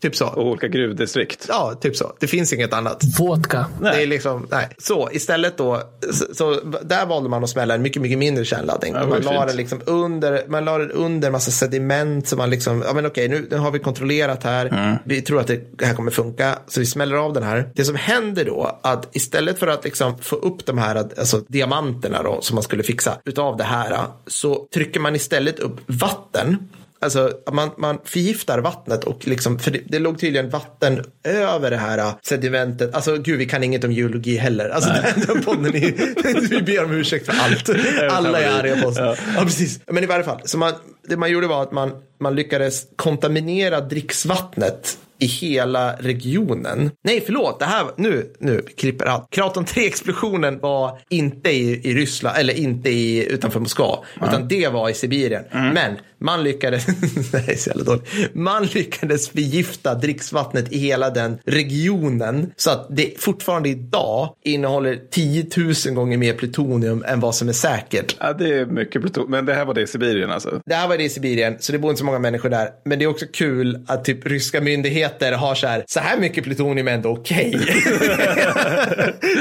B: Typ så.
A: Och olika gruvdistrikt.
B: Ja, typ så. Det finns inget annat.
H: Vodka.
B: Det är liksom, nej. Så istället då, så, så där valde man att smälla en mycket, mycket mindre kärnladdning.
A: Ja,
B: man la den liksom under, man la den under massa sediment. Så man liksom, ja men okej, nu, nu har vi kontrollerat här.
A: Mm.
B: Vi tror att det här kommer funka. Så vi smäller av den här. Det som händer då, att istället för att liksom få upp de här alltså, diamanterna då, som man skulle fixa utav det här, så trycker man istället upp vatten. Alltså man, man förgiftar vattnet och liksom, för det, det låg tydligen vatten över det här äh, sedimentet. Alltså gud, vi kan inget om geologi heller. Alltså den, den podden är, vi ber om ursäkt för allt. Alla är arga på oss. Ja. precis. Men i varje fall, så man, det man gjorde var att man, man lyckades kontaminera dricksvattnet i hela regionen. Nej, förlåt, det här, nu, nu klipper allt. Kraton 3-explosionen var inte i, i Ryssland, eller inte i, utanför Moskva, utan det var i Sibirien. Men man lyckades, är så jävla dåligt, man lyckades förgifta dricksvattnet i hela den regionen så att det fortfarande idag innehåller 10 000 gånger mer plutonium än vad som är säkert.
A: Ja, det är mycket plutonium. Men det här var det i Sibirien alltså?
B: Det här var det i Sibirien, så det bor inte så många människor där. Men det är också kul att typ ryska myndigheter har så här, så här mycket plutonium är ändå okej.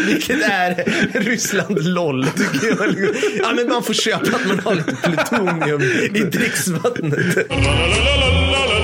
B: Vilket är Ryssland LOL, tycker jag. Ja, men man får köpa att man har lite plutonium i dricksvattnet. this button.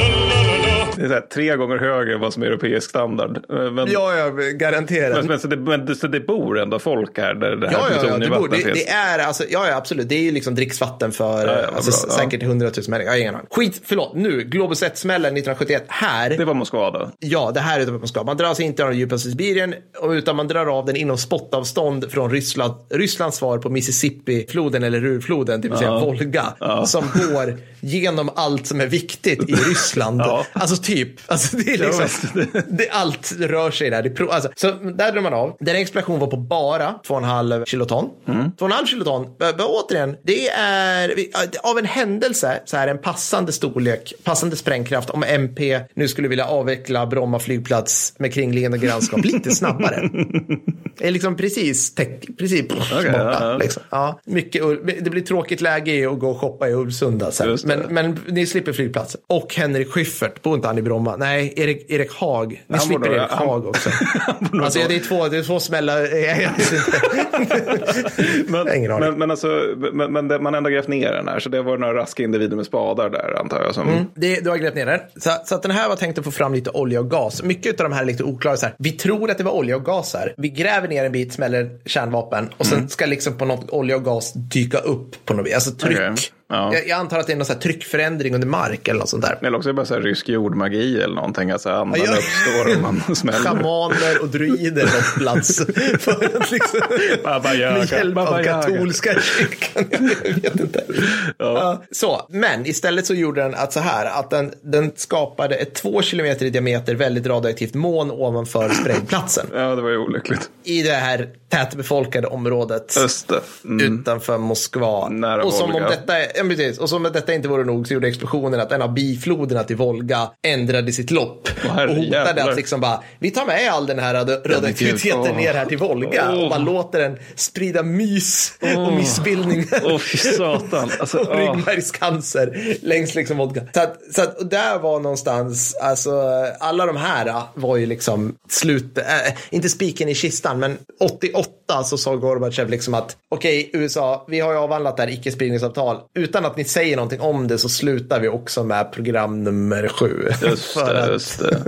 A: Det är här, tre gånger högre än vad som är europeisk standard. Eh, Men,
B: Ja, ja, garanterat.
A: men, men, så, det, men så det bor ändå folk här där det här
B: Ja, ja, ja, det, bor, det, det är alltså, ja, ja, absolut. Det är ju liksom dricksvatten för
A: Ja, ja,
B: alltså,
A: bra,
B: säkert 100 000 människor. Jag har ingen aning. Skit, förlåt, nu, Globus 1-smällen 1971. Här,
A: Det var Moskva då?
B: Ja, det här är Moskva. Man drar alltså inte av den djupaste Sibirien, utan man drar av den inom spottavstånd från Ryssland, Rysslands svar på Mississippi-floden eller Rurfloden, det vill säga Volga, som går genom allt som är viktigt i Ryssland. Alltså typ, alltså det är liksom, det, allt rör sig där. Det pro, alltså, så där drar man av. Den explosion var på bara 2,5 kiloton. 2,5 kiloton, återigen, det är av en händelse så är det en passande storlek, passande sprängkraft om MP nu skulle vilja avveckla Bromma flygplats med kringliggande grannskap lite snabbare. Det är liksom precis, täck, precis borta.
A: ja, ja.
B: Liksom. Ja, mycket, det blir tråkigt läge att gå och shoppa i Ulvsunda sen. Men, men ni slipper flygplatsen. Och Henrik Schyffert, bor inte han i Bromma? Nej, Erik, Erik Haag. Ni
A: Han
B: slipper
A: borde-
B: Erik
A: han-
B: Haag också. alltså, det, är två, det är två smällar. Jag vet inte.
A: Men,
B: Ingen aning.
A: men, men, alltså, men, men det, man har ändå grävt ner den här, så det var några raska individer med spadar där antar jag. Som,
B: Det, du har grävt ner den. Så, så att den här var tänkt att få fram lite olja och gas. Mycket av de här är lite oklara. Så här. Vi tror att det var olja och gas här. Vi gräver ner en bit, smäller kärnvapen och sen ska liksom på något olja och gas dyka upp på något vis. Alltså tryck.
A: Okej. Ja.
B: Jag, jag antar att det är någon så här tryckförändring under mark eller något sånt där.
A: Eller också är det bara så här rysk jordmagi eller någonting. Alltså andan
B: Ja, ja.
A: uppstår och man smäller.
B: Schamaner och druider på plats. För att liksom,
A: Baba Yaga,
B: med hjälp
A: Baba
B: av katolska kyrkan. Jag vet inte. Ja, så, men istället så gjorde den att så här, att den, den skapade ett två kilometer i diameter väldigt radioaktivt moln ovanför sprängplatsen.
A: Ja, det var ju olyckligt.
B: I det här tätbefolkade området
A: det. Mm.
B: utanför Moskva.
A: Nära
B: och, som om
A: Volga.
B: detta, ja, precis. och som om detta inte vore nog så gjorde explosionen att en av bifloderna till Volga ändrade sitt lopp.
A: herre
B: och hotade
A: jävlar.
B: att liksom bara, vi tar med all den här radio- radioaktiviteten
A: Åh.
B: ner här till Volga.
A: Åh.
B: Och man låter den sprida mys och missbildning.
A: Åh, fy satan. Alltså,
B: och ryggmärgscancer längs liksom Volga. Så att, så att och där var någonstans, alltså alla de här äh, var ju liksom slut, äh, inte spiken i kistan, men 88 så sa Gorbatjev liksom att okej USA, vi har ju avhandlat det här icke-spridningsavtal. Utan att ni säger någonting om det så slutar vi också med program nummer sju.
A: Just det,
B: att-
A: just det.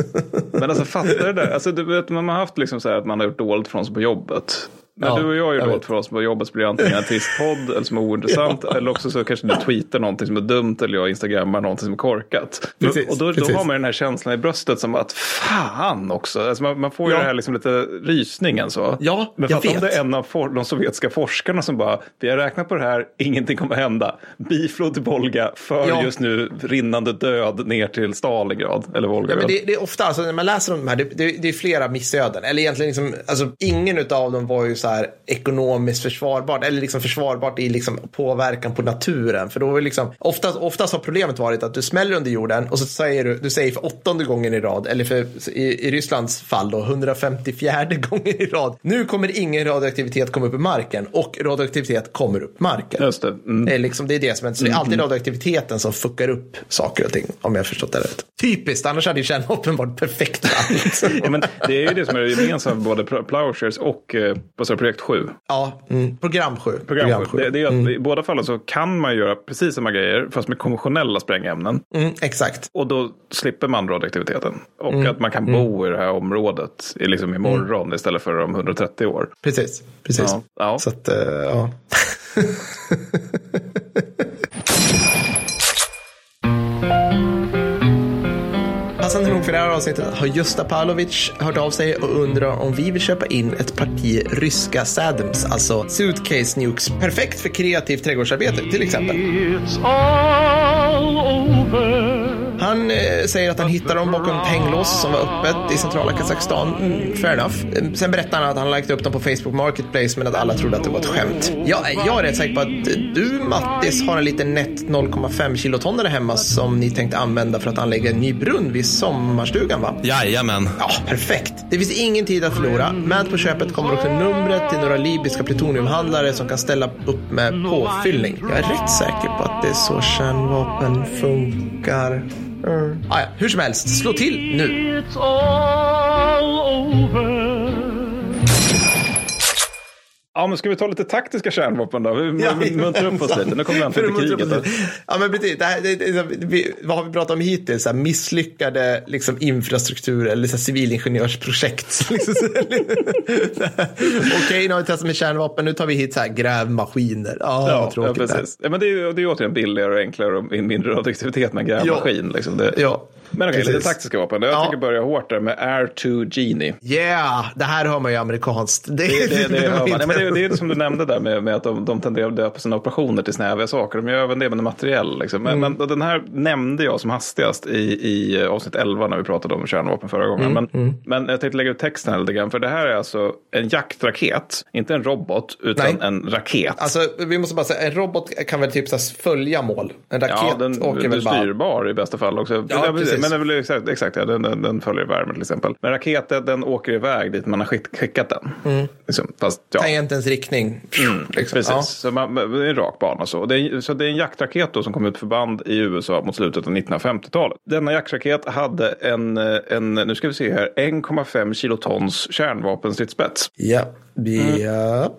A: Men alltså fattar du det? Alltså, du vet, man har haft liksom så här att man har gjort dåligt från sig på jobbet. När
B: Ja,
A: du och jag gör
B: vet.
A: för oss på jobbet så blir det antingen en trist podd eller som är ointressant. Eller också så kanske du tweetar någonting som är dumt eller jag instagrammar någonting som är korkat.
B: Precis,
A: och då, då har man den här känslan i bröstet som att fan också. Alltså man, man får ju
B: Ja.
A: det här liksom lite rysningen så.
B: Ja,
A: Men
B: jag
A: fatta om
B: vet.
A: det är en av for, de sovjetiska forskarna som bara, vi har räknat på det här, ingenting kommer hända. Biflod till Volga för
B: Ja.
A: just nu rinnande död ner till Stalingrad. Eller
B: Ja,
A: Volgograd.
B: men det, det är ofta, alltså, när man läser om de här, det, det, det är flera missöden. Eller egentligen, liksom, alltså, ingen av dem var ju så här ekonomiskt försvarbart, eller liksom försvarbart i liksom påverkan på naturen. För då är liksom, oftast, oftast har problemet varit att du smäller under jorden och så säger du, du säger för åttonde gången i rad, eller för, i, i Rysslands fall då, 154 gånger i rad. Nu kommer ingen radioaktivitet komma upp i marken och radioaktivitet kommer upp i marken.
A: Just det. Mm.
B: Det, är liksom, det är det som händer. Så det är alltid radioaktiviteten som fuckar upp saker och ting, om jag har förstått det rätt. Typiskt, annars hade ju kärnvapen varit perfekta. Liksom.
A: Ja, men det är ju det som är gemensamt både Plowshares och eh, Projekt 7.
B: ja, mm. program 7.
A: Program 7. Det, det är att I båda fallen så kan man göra precis samma grejer fast med konventionella sprängämnen.
B: Mm, exakt.
A: Och då slipper man radioaktiviteten. Och att man kan bo i det här området i liksom imorgon istället för om 130 år.
B: Precis. Precis.
A: Ja, ja.
B: Så att, eh, ja. Passande nog för det här avsnittet har Gösta Pavlovic hört av sig och undrar om vi vill köpa in ett parti ryska Saddams, alltså suitcase nukes. Perfekt för kreativt trädgårdsarbete till exempel. Han eh, säger att han hittade dem bakom ett hänglås som var öppet i centrala Kazakstan. Mm, fair enough. Eh, Sen berättar han att han lagt upp dem på Facebook Marketplace men att alla trodde att det var ett skämt. Jag, jag är rätt säker på att du Mattis har en liten nätt 0,5 kilotonnare hemma som ni tänkte använda för att anlägga en ny brunn vid sommarstugan va?
H: Jajamän.
B: Ja, perfekt. Det finns ingen tid att förlora. Med på köpet kommer också numret till några libyska plutoniumhandlare som kan ställa upp med påfyllning. Jag är rätt säker på att det är så kärnvapen funkar. Mm. Ah, ja, hur som helst, slå till nu.
A: Ja, men ska vi ta lite taktiska kärnvapen då? Vi
B: Ja,
A: muntrar upp oss lite. Nu kommer vi an till kriget. då.
B: Ja, men precis. Det här, det, det, vi, vad har vi pratat om hittills? Så här, misslyckade liksom, infrastruktur eller så här, civilingenjörsprojekt. Liksom. Okej, nu har vi testat med kärnvapen. Nu tar vi hit så här, grävmaskiner. Ja,
A: Ja, ja, precis. Ja, men det är det är återigen billigare och enklare och mindre radioaktivitet med en grävmaskin. Liksom. Det,
B: Ja,
A: Men okej, lite
B: precis.
A: taktiska vapen. Jag
B: Ja.
A: tänker börja hårt där med Air 2 Genie.
B: Yeah, det här hör man ju amerikanskt. Det,
A: Det, det, det, hör man. Nej, men det, det är det som du nämnde där med, med att de, de tenderar att döpa sina operationer till snäviga saker. De gör även det med materiell. Liksom. Men,
B: Mm.
A: men den här nämnde jag som hastigast i, i avsnitt 11 när vi pratade om kärnvapen förra gången.
B: Mm,
A: Men, men jag tänkte lägga ut texten här lite grann. För det här är alltså en jaktraket, inte en robot, utan
B: Nej.
A: en raket.
B: Alltså, vi måste bara säga, en robot kan väl typ så följa mål. En raket
A: Ja, den
B: åker
A: den
B: väl bara...
A: styrbar i bästa fall också.
B: Ja, precis.
A: Men det väl exakt, exakt ja, den, den, den följer värmen till exempel. Men raketen den åker iväg dit man har skick, skickat den. Liksom, fast, ja.
B: Tangentens riktning. Liksom.
A: Precis,
B: Ja.
A: så man, det är en rak bana. Så. Det är, så det är en jaktraket då som kom ut förband i USA mot slutet av 1950-talet. Denna jaktraket hade en, eh, en, nu ska vi se här, 1,5 kilotons kärnvapenstridsspets.
B: Ja. ja.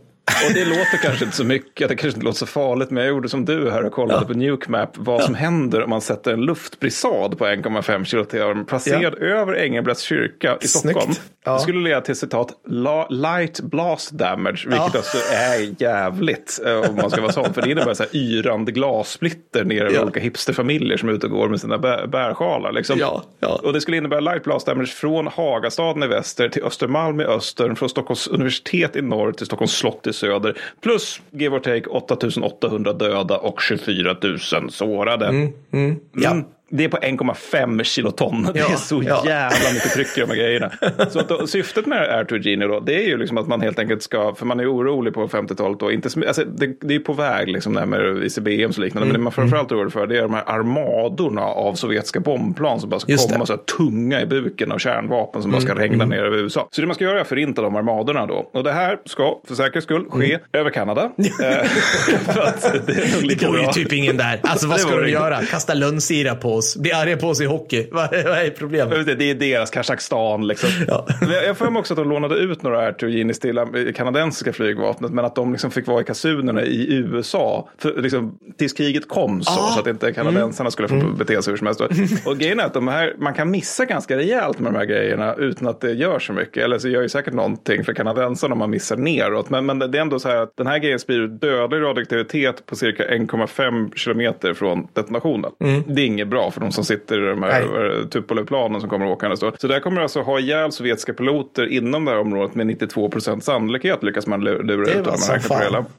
A: Och det låter kanske inte så mycket, det kanske inte låter så farligt, men jag gjorde som du här och kollade på Nukemap vad som händer om man sätter en luftbrisad på 1,5 kiloton placerad över Engelbrekts kyrka i
B: Snyggt.
A: Stockholm.
B: Ja.
A: Det skulle leda till citat "la- light blast damage, vilket
B: Ja.
A: alltså är jävligt eh, om man ska vara sån. För det innebär så här yrande glassplitter ner över
B: Ja.
A: olika hipsterfamiljer som är ute och går med sina bä- bärsjalar. Liksom.
B: Ja, ja.
A: Och det skulle innebära light blast damage från Hagastaden i väster till Östermalm i öster, från Stockholms universitet i norr till Stockholms slott i söder. Plus, give or take, 8800 döda och 24 000 sårade. Mm,
B: Ja.
A: Det är på 1,5 kiloton. Det
B: Ja,
A: är så
B: ja.
A: jävla mycket tryck i de här grejerna. Så att då, syftet med Air 2 Genie då, det är ju liksom att man helt enkelt ska, för man är orolig på 50-talet då, inte, alltså, det, det är på väg liksom det här med ICBM och liknande, men det man framförallt är orolig för det är de här armadorna av sovjetiska bombplan som bara ska
B: Just
A: komma
B: det.
A: så här tunga i buken av kärnvapen som bara ska regna ner över USA. Så det man ska göra är att förinta de armadorna då. Och det här ska för säkerhets skull ske över Kanada. Eh, för att det är
B: Det går ju typ ingen där. Alltså vad ska de
A: det.
B: göra? Kasta lönnsirap på oss? Bli arga på oss i hockey? Vad vad är problemet?
A: Det är deras Kazakstan liksom.
B: Ja.
A: Jag får mig också att de lånade ut några Air Turgenis till det kanadensiska flygvapnet. Men att de liksom fick vara i kasunerna i USA. För, liksom, tills kriget kom så.
B: Ah.
A: Så att inte kanadensarna skulle få
B: Mm.
A: bete sig hur som helst. Och grejen är att de här, man kan missa ganska rejält med de här grejerna. Utan att det gör så mycket. Eller så gör ju säkert någonting för kanadensarna om man missar neråt. Men, men det är ändå så här att den här grejen sprider dödlig radioaktivitet på cirka 1,5 kilometer från detonationen. Det är inget bra för de som sitter i de här. Tupolev-planen som kommer åkandes då. Så där kommer alltså ha ihjäl sovjetiska piloter inom det här området med 92 procent sannolikhet lyckas man lu- lura ut dem.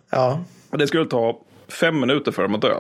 B: Ja.
A: Och det skulle ta fem minuter för dem att dö.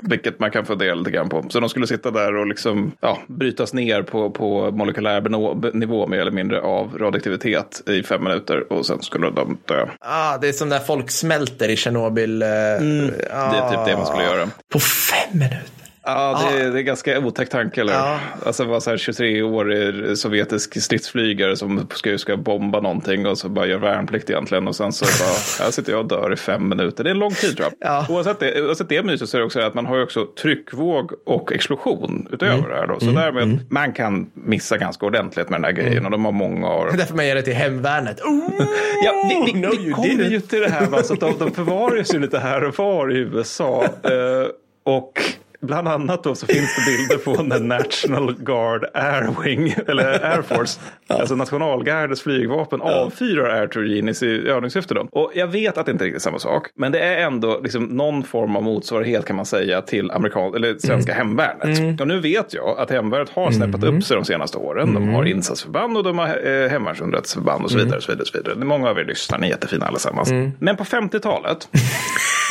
A: vilket man kan fundera lite grann på. Så de skulle sitta där och liksom, ja, brytas ner på, på molekylär nivå mer eller mindre av radioaktivitet i fem minuter och sen skulle de dö.
B: Ah, det är som när folk smälter i Tjernobyl. eh,
A: Mm. Det är typ det man skulle göra.
B: På fem minuter?
A: Ja, det är, det är ganska otäck tanke, eller
B: Ja.
A: Alltså vara så här 23-årig sovjetisk stridsflygare som ska, ska bomba någonting och så bara gör värnplikt egentligen och sen så bara, här sitter jag och dör i fem minuter. Det är en lång tid tror jag.
B: Ja.
A: Oavsett, det, oavsett det myset så är det också att man har ju också tryckvåg och explosion utöver
B: Mm.
A: det här då. Så därmed, man kan missa ganska ordentligt med den här
B: Mm.
A: grejen och de har många år.
B: Därför man ger det till hemvärnet. Oh,
A: Ja, vi, vi,
B: no,
A: vi kommer ju till det här, va, så de, de förvaras ju lite här och var i USA. Eh, och bland annat då så finns det bilder på när National Guard Air Wing, eller Air Force, alltså nationalgardets flygvapen, avfyrar Air Turgenis i övningssyfte. Då. Och jag vet att det inte är riktigt samma sak, men det är ändå liksom någon form av motsvarighet kan man säga till amerikan eller svenska hemvärnet. Och nu vet jag att hemvärnet har snäppat upp sig de senaste åren. De har insatsförband och de har eh, hemvärnsunderrättelseförband och så vidare. Och så vidare, och så vidare. Många av er lyssnar, ni är jättefina allesammans. Men på 50-talet,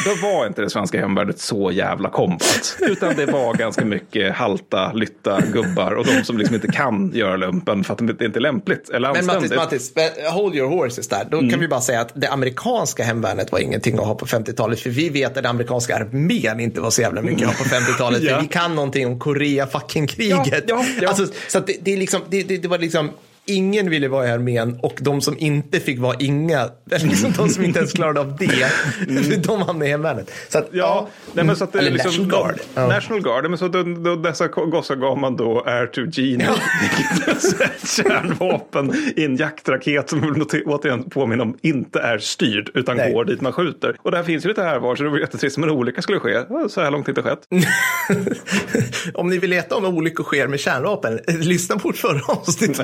A: då var inte det svenska hemvärnet så jävla kompat. Utan det var ganska mycket halta, lytta gubbar och de som liksom inte kan göra lumpen för att det inte är lämpligt eller
B: Men
A: anständigt.
B: Mattis, Mattis, eh, hold your horses där. Då kan vi bara säga att det amerikanska hemvärnet var ingenting att ha på 50-talet. För vi vet att den amerikanska armén inte var så jävla mycket att ha på 50-talet.
A: Ja.
B: Vi kan någonting om Korea fucking kriget.
A: Ja, ja.
B: Alltså, så det, det, liksom, det, det, det var liksom Ingen ville vara i armén och de som inte fick vara inga, liksom de som inte ens klarade av det, de hamnade i hemvärnet. Så att,
A: Ja, nej, men så att det är liksom,
B: National Guard. Ja.
A: National Guard, men så då, då, dessa gossar gav man då Air to är ett kärnvapen i en jaktraket som återigen påminna om inte är styrd utan
B: Nej.
A: går dit man skjuter. Och det här finns ju lite här var så det vore jättetrist om en olycka skulle ske. Ja, Så här långt inte skett.
B: om ni vill veta om olyckor sker med kärnvapen, lyssna på vårt förra avsnitt.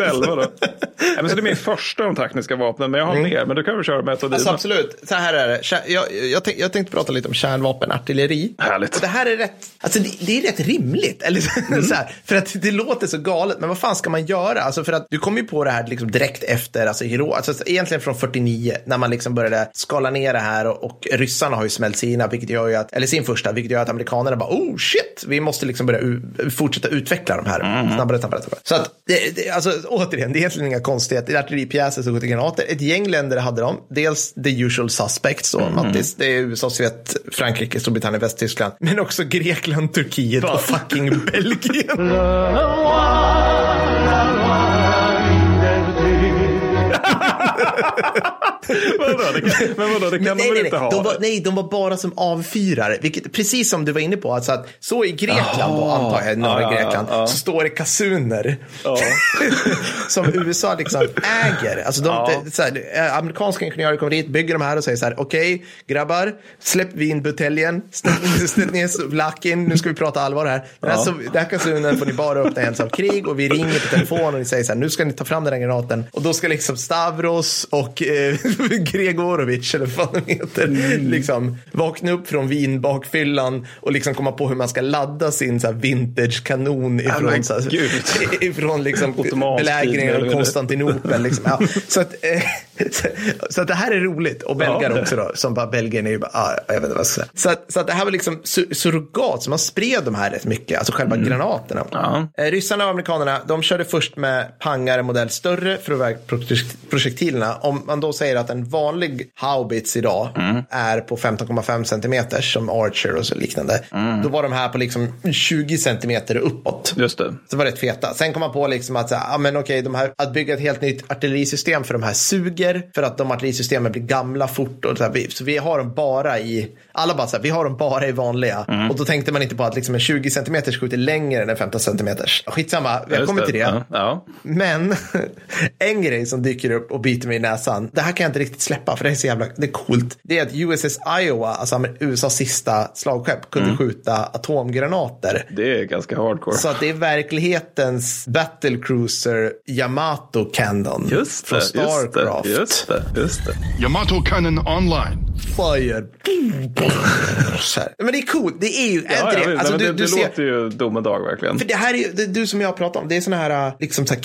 A: Avsnitt 11 då. Nej, men så det är min första om taktiska vapen, men jag har mer. Men du kan väl köra med ett av
B: Alltså
A: dina.
B: absolut, så här är det. Jag, jag, tänk, jag tänkte prata lite om kärnvapenartilleri.
A: Härligt.
B: Och det här är rätt, alltså det, det är rätt rimligt. Eller, så här, för att det låter så galet, men vad fan ska man göra? Alltså för att du kom ju på det här liksom direkt efter, alltså, hero, alltså egentligen från 49, när man liksom började skala ner det här och, och ryssarna har ju smält sina, vilket gör ju att, eller sin första, vilket gör att amerikanerna bara, oh shit, vi måste liksom börja fortsätta utveckla de här snabbare, snabbare, snabbare. Så att, det, det, alltså återigen, det är egentligen inga konstigheter. Artilleripjäser som till granater. Ett gäng länder hade dem. Dels the usual suspects, då, Mattis. Det är USA, Sovjet, Frankrike, Storbritannien, Västtyskland. Men också Grekland, Turkiet och fucking Belgien.
A: Vadå, det kan, men vadå, det kan de
B: nej,
A: väl
B: nej,
A: inte
B: nej.
A: ha?
B: De, var, nej, de var bara som avfyrare. Vilket, precis som du var inne på, alltså att så i Grekland, då, antar jag, norra
A: ja,
B: Grekland,
A: ja.
B: så står det kasuner.
A: Ja.
B: som USA liksom äger. Alltså de,
A: Ja.
B: det, här, amerikanska ingenjörer kommer dit, bygger de här och säger så här, okej, grabbar, släpp vinbuteljen, ställ ner lacken, nu ska vi prata allvar här. Den här,
A: Ja.
B: så, den här kasunen får ni bara öppna av krig och vi ringer på telefon och ni säger så här, nu ska ni ta fram den här granaten. Och då ska liksom Stavros och eh, Gregorovic, eller vad de heter,
A: Mm.
B: liksom vakna upp från vinbakfyllan och liksom komma på hur man ska ladda sin så här vintage-kanon ifrån,
A: men
B: så här, ifrån liksom belägringen av. Konstantinopel. Liksom. Ja, så, att, eh, så att det här är roligt. Och belgare
A: Ja.
B: också då. Som bara, Belgien är ju bara, ah, jag vet inte vad jag ska säga. Så att, så att det här var liksom su- surrogat. Så man spred de här rätt mycket. Alltså själva granaterna.
A: Mm. Ja.
B: Eh, ryssarna och amerikanerna, de körde först med pangare modell större för att väga projekt- projektilerna. Om man då säger att en vanlig haubits idag
A: Mm.
B: är på 15,5 centimeter som Archer och så liknande.
A: Mm.
B: Då var de här på liksom 20 centimeter uppåt.
A: Just det.
B: Så var rätt feta. Sen kom man på liksom att, så här, ah, men okej, de här, att bygga ett helt nytt artillerisystem för de här suger. För att de artillerisystemen blir gamla fort. Och så, här, så vi har dem bara i, alla bara så här, vi har dem bara i vanliga.
A: Mm.
B: Och då tänkte man inte på att liksom en 20 centimeters skjuter längre än en 15 centimeters. Skitsamma, jag kommer till det.
A: Ja. Ja.
B: Men en grej som dyker upp och biter mig i näsan. Det här kan jag inte riktigt släppa för det är så jävla det är coolt. Det är att USS Iowa, alltså USAs sista slagskepp, kunde
A: Mm.
B: skjuta atomgranater.
A: Det är ganska hardcore.
B: Så att det är verklighetens battlecruiser Yamato Cannon
A: Just det,
B: från
A: just det,
B: Starcraft.
A: Just det, just det.
E: Yamato Cannon Online.
B: Fire. Men det är coolt. Det är ju, är
A: Ja, ja,
B: det? Alltså, du,
A: det,
B: du
A: det
B: ser,
A: låter ju domedag verkligen.
B: För det här är det, du som jag pratar om, det är sådana här, liksom så här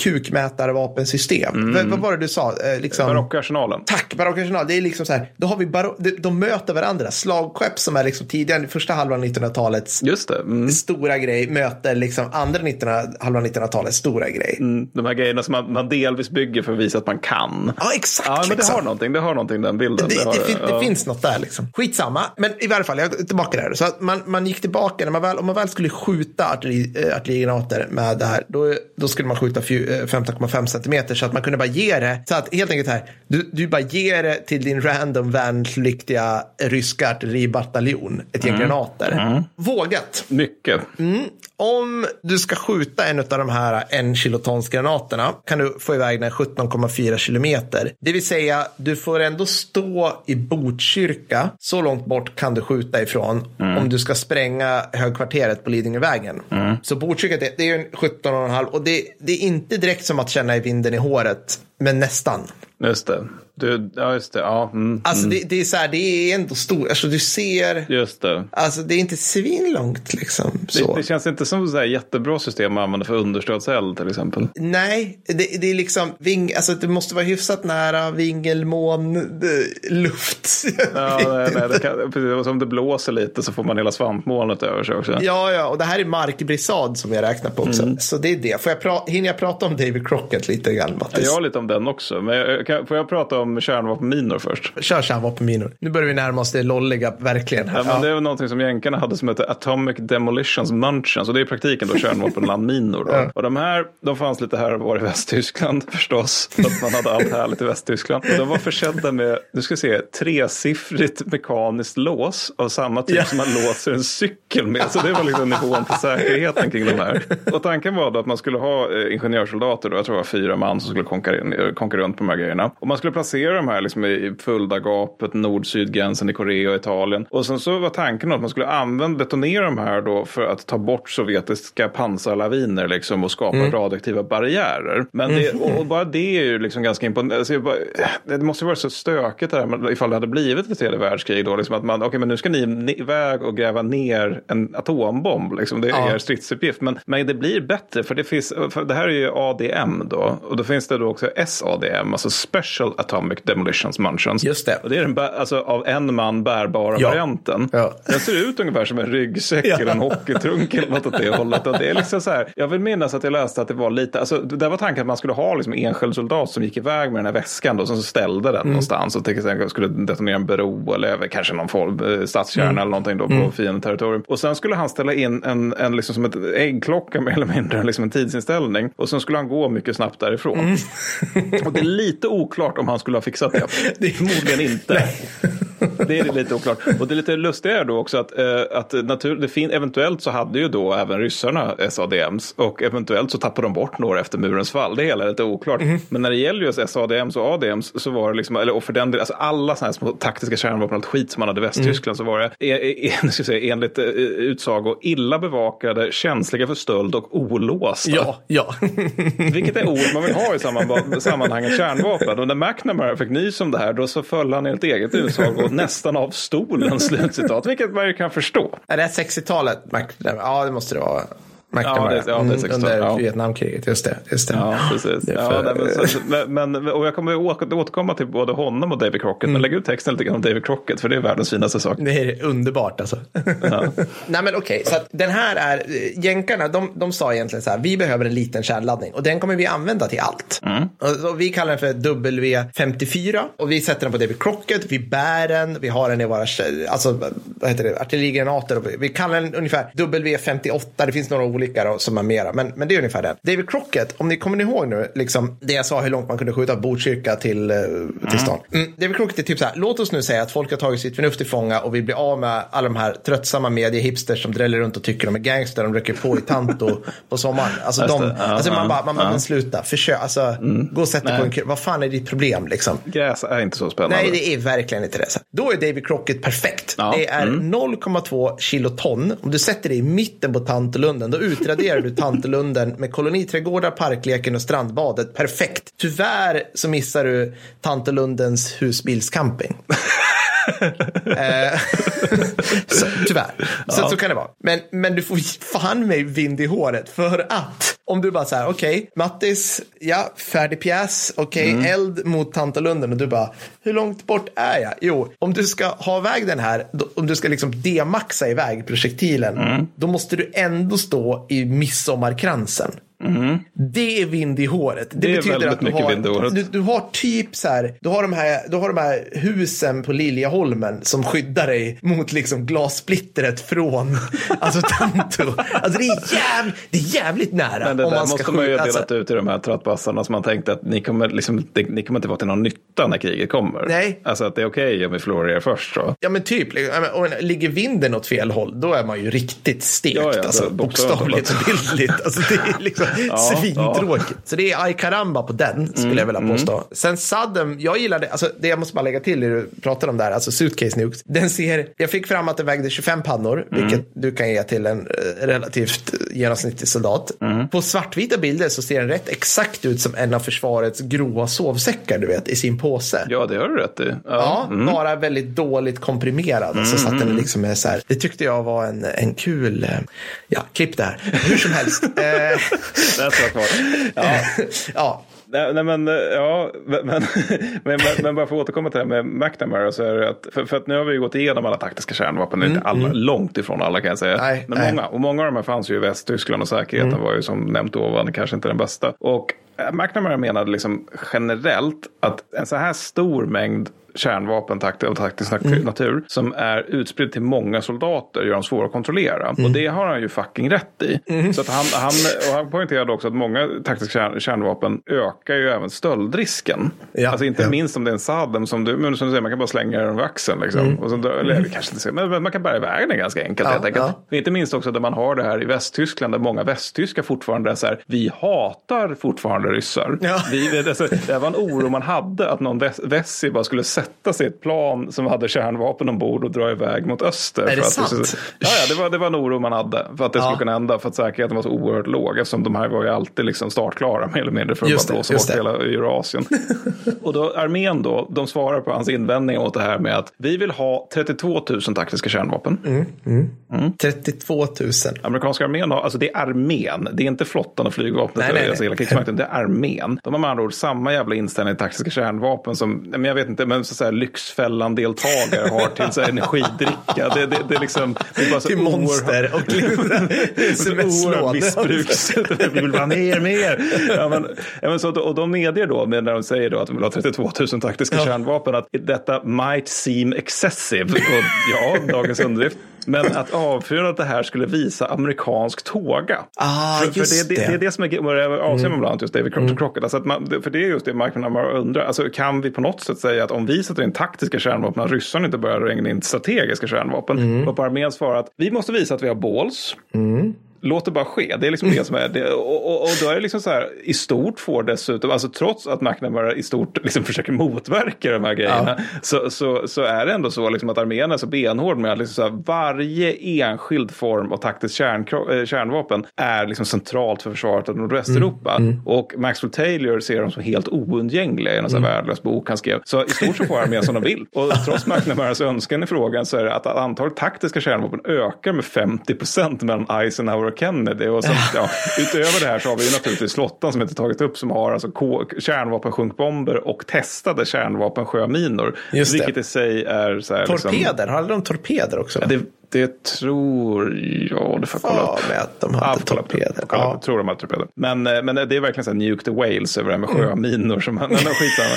B: kukmätarvapensystem. Vad, vad var det du sa? Eh, liksom,
A: Barockarsenalen.
B: Tack, barockarsenal. Det är liksom så här, då har vi baro- de, de möter varandra. Slagskepp som är liksom tidigare, första halvan av 1900-talets
A: Just det. Mm.
B: stora grej möter liksom andra 1900, halvan av 1900-talets stora grej.
A: Mm, De här grejerna som man, man delvis bygger för att visa att man kan.
B: Ja, exakt.
A: Ja, men det
B: liksom.
A: har någonting. Det har någonting den bilden.
B: Det, det,
A: har,
B: fin- det
A: ja.
B: finns något där liksom. Skitsamma, men i varje fall, jag är tillbaka där. Så man, man gick tillbaka, när man väl, om man väl skulle skjuta artilleri, äh, artillerigranater med det här, då, då skulle man skjuta fju- eh, 15,5 centimeter så att man kunde bara ge det. Så att helt enkelt här, du, du bara ger det till din random värnpliktiga ryska artilleribataljon, ett gäng granater. Vågat.
A: Mycket.
B: Om du ska skjuta en av de här en kilotons granaterna kan du få iväg den 17,4 kilometer. Det vill säga, du får ändå stå i Botkyrka. Så långt bort kan du skjuta ifrån om du ska spränga högkvarteret på Lidingövägen. Så Botkyrka, det, det är ju en 17,5 och det, det är inte direkt som att känna i vinden i håret, men nästan.
A: Just det. Du, ja, just det. Ja, mm,
B: Alltså det, det är så här, det är ändå stort, alltså du ser,
A: just det.
B: alltså det är inte svinlångt liksom.
A: Det, det känns inte som ett jättebra system att använda för understödseld till exempel.
B: Nej, det, det är liksom, ving, alltså det måste vara hyfsat nära vingelmån, luft.
A: Ja, nej, nej, det kan, precis, som det blåser lite så får man hela svampmolnet över sig också.
B: ja, ja, och det här är markbrisad som jag räknar på också. Så det är det. Får jag pra- hinner jag prata om David Crockett lite grann, Mattis?
A: Jag har lite om den också. Men jag, kan, får jag prata om kärnvapenminor först?
B: Kör kärnvapenminor. Nu börjar vi närma oss det lolliga, verkligen.
A: Ja, men det är väl någonting som jänkarna hade som heter Atomic Demolitions Munchens. Och det är i praktiken då kärnvapenlandminor. Då. Och de här, de fanns lite här och var i Västtyskland förstås. För att man hade allt härligt i Västtyskland. Och de var försedda med, nu ska vi se, tresiffrigt mekaniskt lås av samma typ
B: Ja.
A: som man låser en cykel med. Så det var liksom nivån på säkerheten kring de här. Och tanken var då att man skulle ha eh, ingenjörssoldater, då, jag tror det var fyra man som skulle konka, in- konka runt på de här grejerna. Och man skulle placera de här liksom i Fulda-gapet, nord-syd-gränsen i Korea och Italien. Och sen så var tanken att man skulle använda, detonera de här då för att ta bort sovjetiska pansarlaviner liksom och skapa radioaktiva barriärer. Men det, och, och bara det är ju liksom ganska imponerande. Alltså, bara- det måste ju varit så stökigt det här ifall det hade blivit ett tredje världskrig då. Liksom att man, okej men nu ska ni iväg och gräva ner en atombomb. Liksom. Det är
B: Ja.
A: er stridsuppgift. Men, men det blir bättre för det finns, för det här är ju ADM då. Och då finns det då också SADM, alltså Special Atomic Demolitions Munchens.
B: Just det.
A: Och det är den alltså, av en man bärbara
B: Ja.
A: varianten.
B: Ja.
A: Den ser ut ungefär som en ryggsäck
B: Ja.
A: eller en hockeytrunk eller något åt det hållet. Och det är liksom så här, jag vill minnas att jag läste att det var lite, alltså det där var tanken att man skulle ha liksom en enskild soldat som gick iväg med den här väskan då, som så ställde den
B: Mm.
A: någonstans och till exempel skulle detonera en bro eller över kanske någon form, eh, stadskärna
B: Mm.
A: eller någonting då på fiendeterritorium. Och sen skulle han ställa in en, en liksom som ett äggklocka mer eller mindre, liksom en tidsinställning. Och sen skulle han gå mycket snabbt därifrån.
B: Mm.
A: och det är lite oklart om han skulle ha fixat det.
B: Det är-
A: Förmodligen inte. Det är lite oklart. Och det är lite lustiga då också att, eh, att natur, det fin, eventuellt så hade ju då även ryssarna SADMs och eventuellt så tappade de bort några efter murens fall. Det hela är lite oklart. Men när det gäller just SADMs och ADMs så var det liksom, eller och för den delen, alltså alla sådana här små taktiska kärnvapen och allt skit som man hade i Västtyskland så var det e, e, nu ska säga, enligt eh, utsago illa bevakade, känsliga för stöld och olåsta.
B: Ja, ja.
A: Vilket är ord man vill ha i samman- sammanhanget kärnvapen. Och när McNamara fick nys om det här då så föll han enligt eget utsago nästan av stolen, slutcitat. Vilket man ju kan förstå.
B: Är det 60-talet? Ja, det måste det vara.
A: Ja,
B: McNamara.
A: det- ja, det är 60-talet,
B: Under
A: ja.
B: Vietnamkriget, just det. Just det.
A: Ja, precis.
B: Det
A: Ja,
B: för-
A: nej, men, så, men, och jag kommer återkomma till både honom och David Crockett. Men lägg ut texten lite grann om David Crockett, för det är världens finaste sak.
B: Det är underbart alltså. Nej men okej, så att den här är, eh, jänkarna de, de sa egentligen så här, vi behöver en liten kärnladdning och den kommer vi använda till allt. Och, så vi kallar den för W54 och vi sätter den på David Crockett, vi bär den, vi har den i våra, alltså vad heter det, artillerigranater och vi, vi kallar den ungefär W58, det finns några olika då, som är mera, men, men det är ungefär den. David Crockett, om ni kommer ihåg nu, liksom det jag sa hur långt man kunde skjuta Botkyrka till, eh, till stan. Mm, David Crockett är typ så här, låt oss nu säga att folk har tagit sitt förnuft till fånga och vi blir av med alla de här tröttsamma mediehipsters som dräller runt och tycker de är gangster, de röker på i Tanto på sommaren. Alltså, de,
A: det.
B: Alltså man bara, man
A: ja.
B: men sluta, försök, alltså gå och sätt dig på en kö. Vad fan är ditt problem liksom?
A: Gräs är inte så spännande.
B: Nej, det är verkligen inte det. Då är David Crockett perfekt.
A: Ja,
B: Det är 0,2 kiloton. Om du sätter det i mitten på Tantolunden, då utraderar du Tantelunden med koloniträdgårdar, parkleken och strandbadet. Perfekt. Tyvärr så missar du Tantelundens husbilscamping. Eh, så, tyvärr. Så, så kan det vara. Men, men du får fan mig vind i håret för att om du bara så här, okej, okay, Mattis, ja, färdig pjäs, okej, okay, mm. eld mot Tantalunden och du bara, hur långt bort är jag? Jo, om du ska ha iväg den här, då, om du ska liksom demaxa iväg projektilen, mm. då måste du ändå stå i midsommarkransen. Mm. Det är vind i håret. Det,
A: det
B: betyder att du
A: har,
B: du, du, har typ så här, du har, de här, du har de här husen på Liljeholmen som skyddar dig mot liksom glassplittret från alltså Tanto. Alltså det är, jäv, det är jävligt nära.
A: Men det där måste man ju ha delat alltså, ut i de här trattbassarna som man tänkte att ni kommer, liksom, ni kommer inte vara till någon nytta när kriget kommer.
B: Nej.
A: Alltså att det är okej okay om vi förlorar er först då.
B: Ja men typ, om ligger vinden åt fel håll då är man ju riktigt stekt. Ja, ja, alltså, bokstavligt och bildligt. Alltså, det är liksom, ja, Svintråkigt. Ja. Så det är Ay Caramba på den, skulle mm, jag vilja mm. påstå. Mm. Sen Saddam, jag gillade, alltså det jag måste bara lägga till det du pratar om där, alltså Suitcase Nukes. Den ser, jag fick fram att den vägde 25 pannor, mm. vilket du kan ge till en eh, relativt genomsnittlig soldat. Mm. På svartvita bilder så ser den rätt exakt ut som en av försvarets grova sovsäckar, du vet, i sin påse.
A: Ja, det har du rätt i. Ja,
B: ja mm. bara väldigt dåligt komprimerad. Mm. Så satt den liksom med så här, det tyckte jag var en, en kul, eh, ja, klipp där. Hur som helst. Eh,
A: den ska kvar. Ja.
B: ja.
A: Nej, nej, men, ja, men, men, men, men, bara för att återkomma till det här med McNamara så är det att, för, för, att nu har vi gått igenom alla taktiska kärnvapen, mm, inte alla, mm. långt ifrån alla kan jag säga.
B: Nej,
A: men
B: nej.
A: många, och många av de här fanns ju i Västtyskland och säkerheten mm. var ju som nämnt ovan kanske inte den bästa. Och McNamara menade liksom generellt att en så här stor mängd kärnvapen av taktisk mm. natur som är utspridd till många soldater gör dem svåra att kontrollera. Mm. Och det har han ju fucking rätt i. Mm. Så att han, han, och han poängterade också att många taktiska kärn, kärnvapen ökar ju även stöldrisken. Ja. Alltså inte ja. minst om det är en Saddam som du, men som du säger, man kan bara slänga den över axeln. Liksom. Mm. Och så, eller mm. kanske inte men man kan bära iväg den ganska enkelt ja, helt enkelt. Ja. Inte minst också där man har det här i Västtyskland där många västtyskar fortfarande är så här, vi hatar fortfarande ryssar. Ja. Vi, alltså, det var en oro man hade att någon vässi bara skulle sätta sig i ett plan som hade kärnvapen ombord och dra iväg mot öster.
B: Är det
A: att
B: sant?
A: Det, ja, ja det, var, det var en oro man hade för att det ja. skulle kunna hända. För att säkerheten var så oerhört låg. Eftersom de här var ju alltid liksom startklara mer eller mindre för att bara blåsa bort hela Eurasien. och då armén då, de svarar på hans invändning åt det här med att vi vill ha 32 000 taktiska kärnvapen.
B: Mm, mm. Mm. 32 000.
A: Amerikanska armén har, alltså det är armén, det är inte flottan och flygvapnet, nej, nej, alltså hela krigsmakten, det är armén. De har med andra ord samma jävla inställning till taktiska kärnvapen som, men jag vet inte, men så, här, Lyxfällan-deltagare har till så här, energidricka. Det, det, det, är liksom, det är bara så
B: till monster och
A: oerhört missbruks. Vi vill ha mer, mer. Ja, men, men så, och de medger då, när de säger då att de vill ha 32 000 taktiska ja. kärnvapen, att detta might seem excessive. Och ja, dagens underdrift. Men att avfyrandet det här skulle visa amerikansk tåga.
B: Ah,
A: för, för det, det. det, är det som är avser man bland annat just David mm. Crockett. Alltså att man, för det är just det McNamara undrar. Alltså, kan vi på något sätt säga att om vi sätter in taktiska kärnvapen, att ryssarna inte börjar regna in strategiska kärnvapen. Mm. Och på armén svarar att vi måste visa att vi har balls.
B: Mm
A: låt det bara ske. Det är liksom det som är det. Och, och, och då är det liksom så här, i stort får dessutom, alltså trots att McNamara i stort liksom försöker motverka de här grejerna, ja. så, så, så är det ändå så liksom att armén är så benhård med att liksom så här, varje enskild form av taktiskt kärn, äh, kärnvapen är liksom centralt för försvaret av Nordvästeuropa. Mm. Mm. Och Maxwell Taylor ser dem som helt oundgängliga i en mm. värdelös bok han skrev. Så i stort så får armén som de vill. Och trots McNamaras önskan i frågan så är det att antalet taktiska kärnvapen ökar med 50 procent mellan Eisenhower Kennedy. Och så, ja, utöver det här så har vi ju naturligtvis flottan som inte tagit upp som har alltså kärnvapensjunkbomber och testade kärnvapensjöminor. Vilket i sig är så här,
B: Torpeder, liksom, har de torpeder också?
A: Ja, det, det tror jag. Du får kolla
B: ja, upp. med att de hade ja, torpeder.
A: Ja. Jag tror de hade torpeder. Men, eh, men det är verkligen så här nuke the whales över det här med mm. sjöminor. Som, men, skitsamma.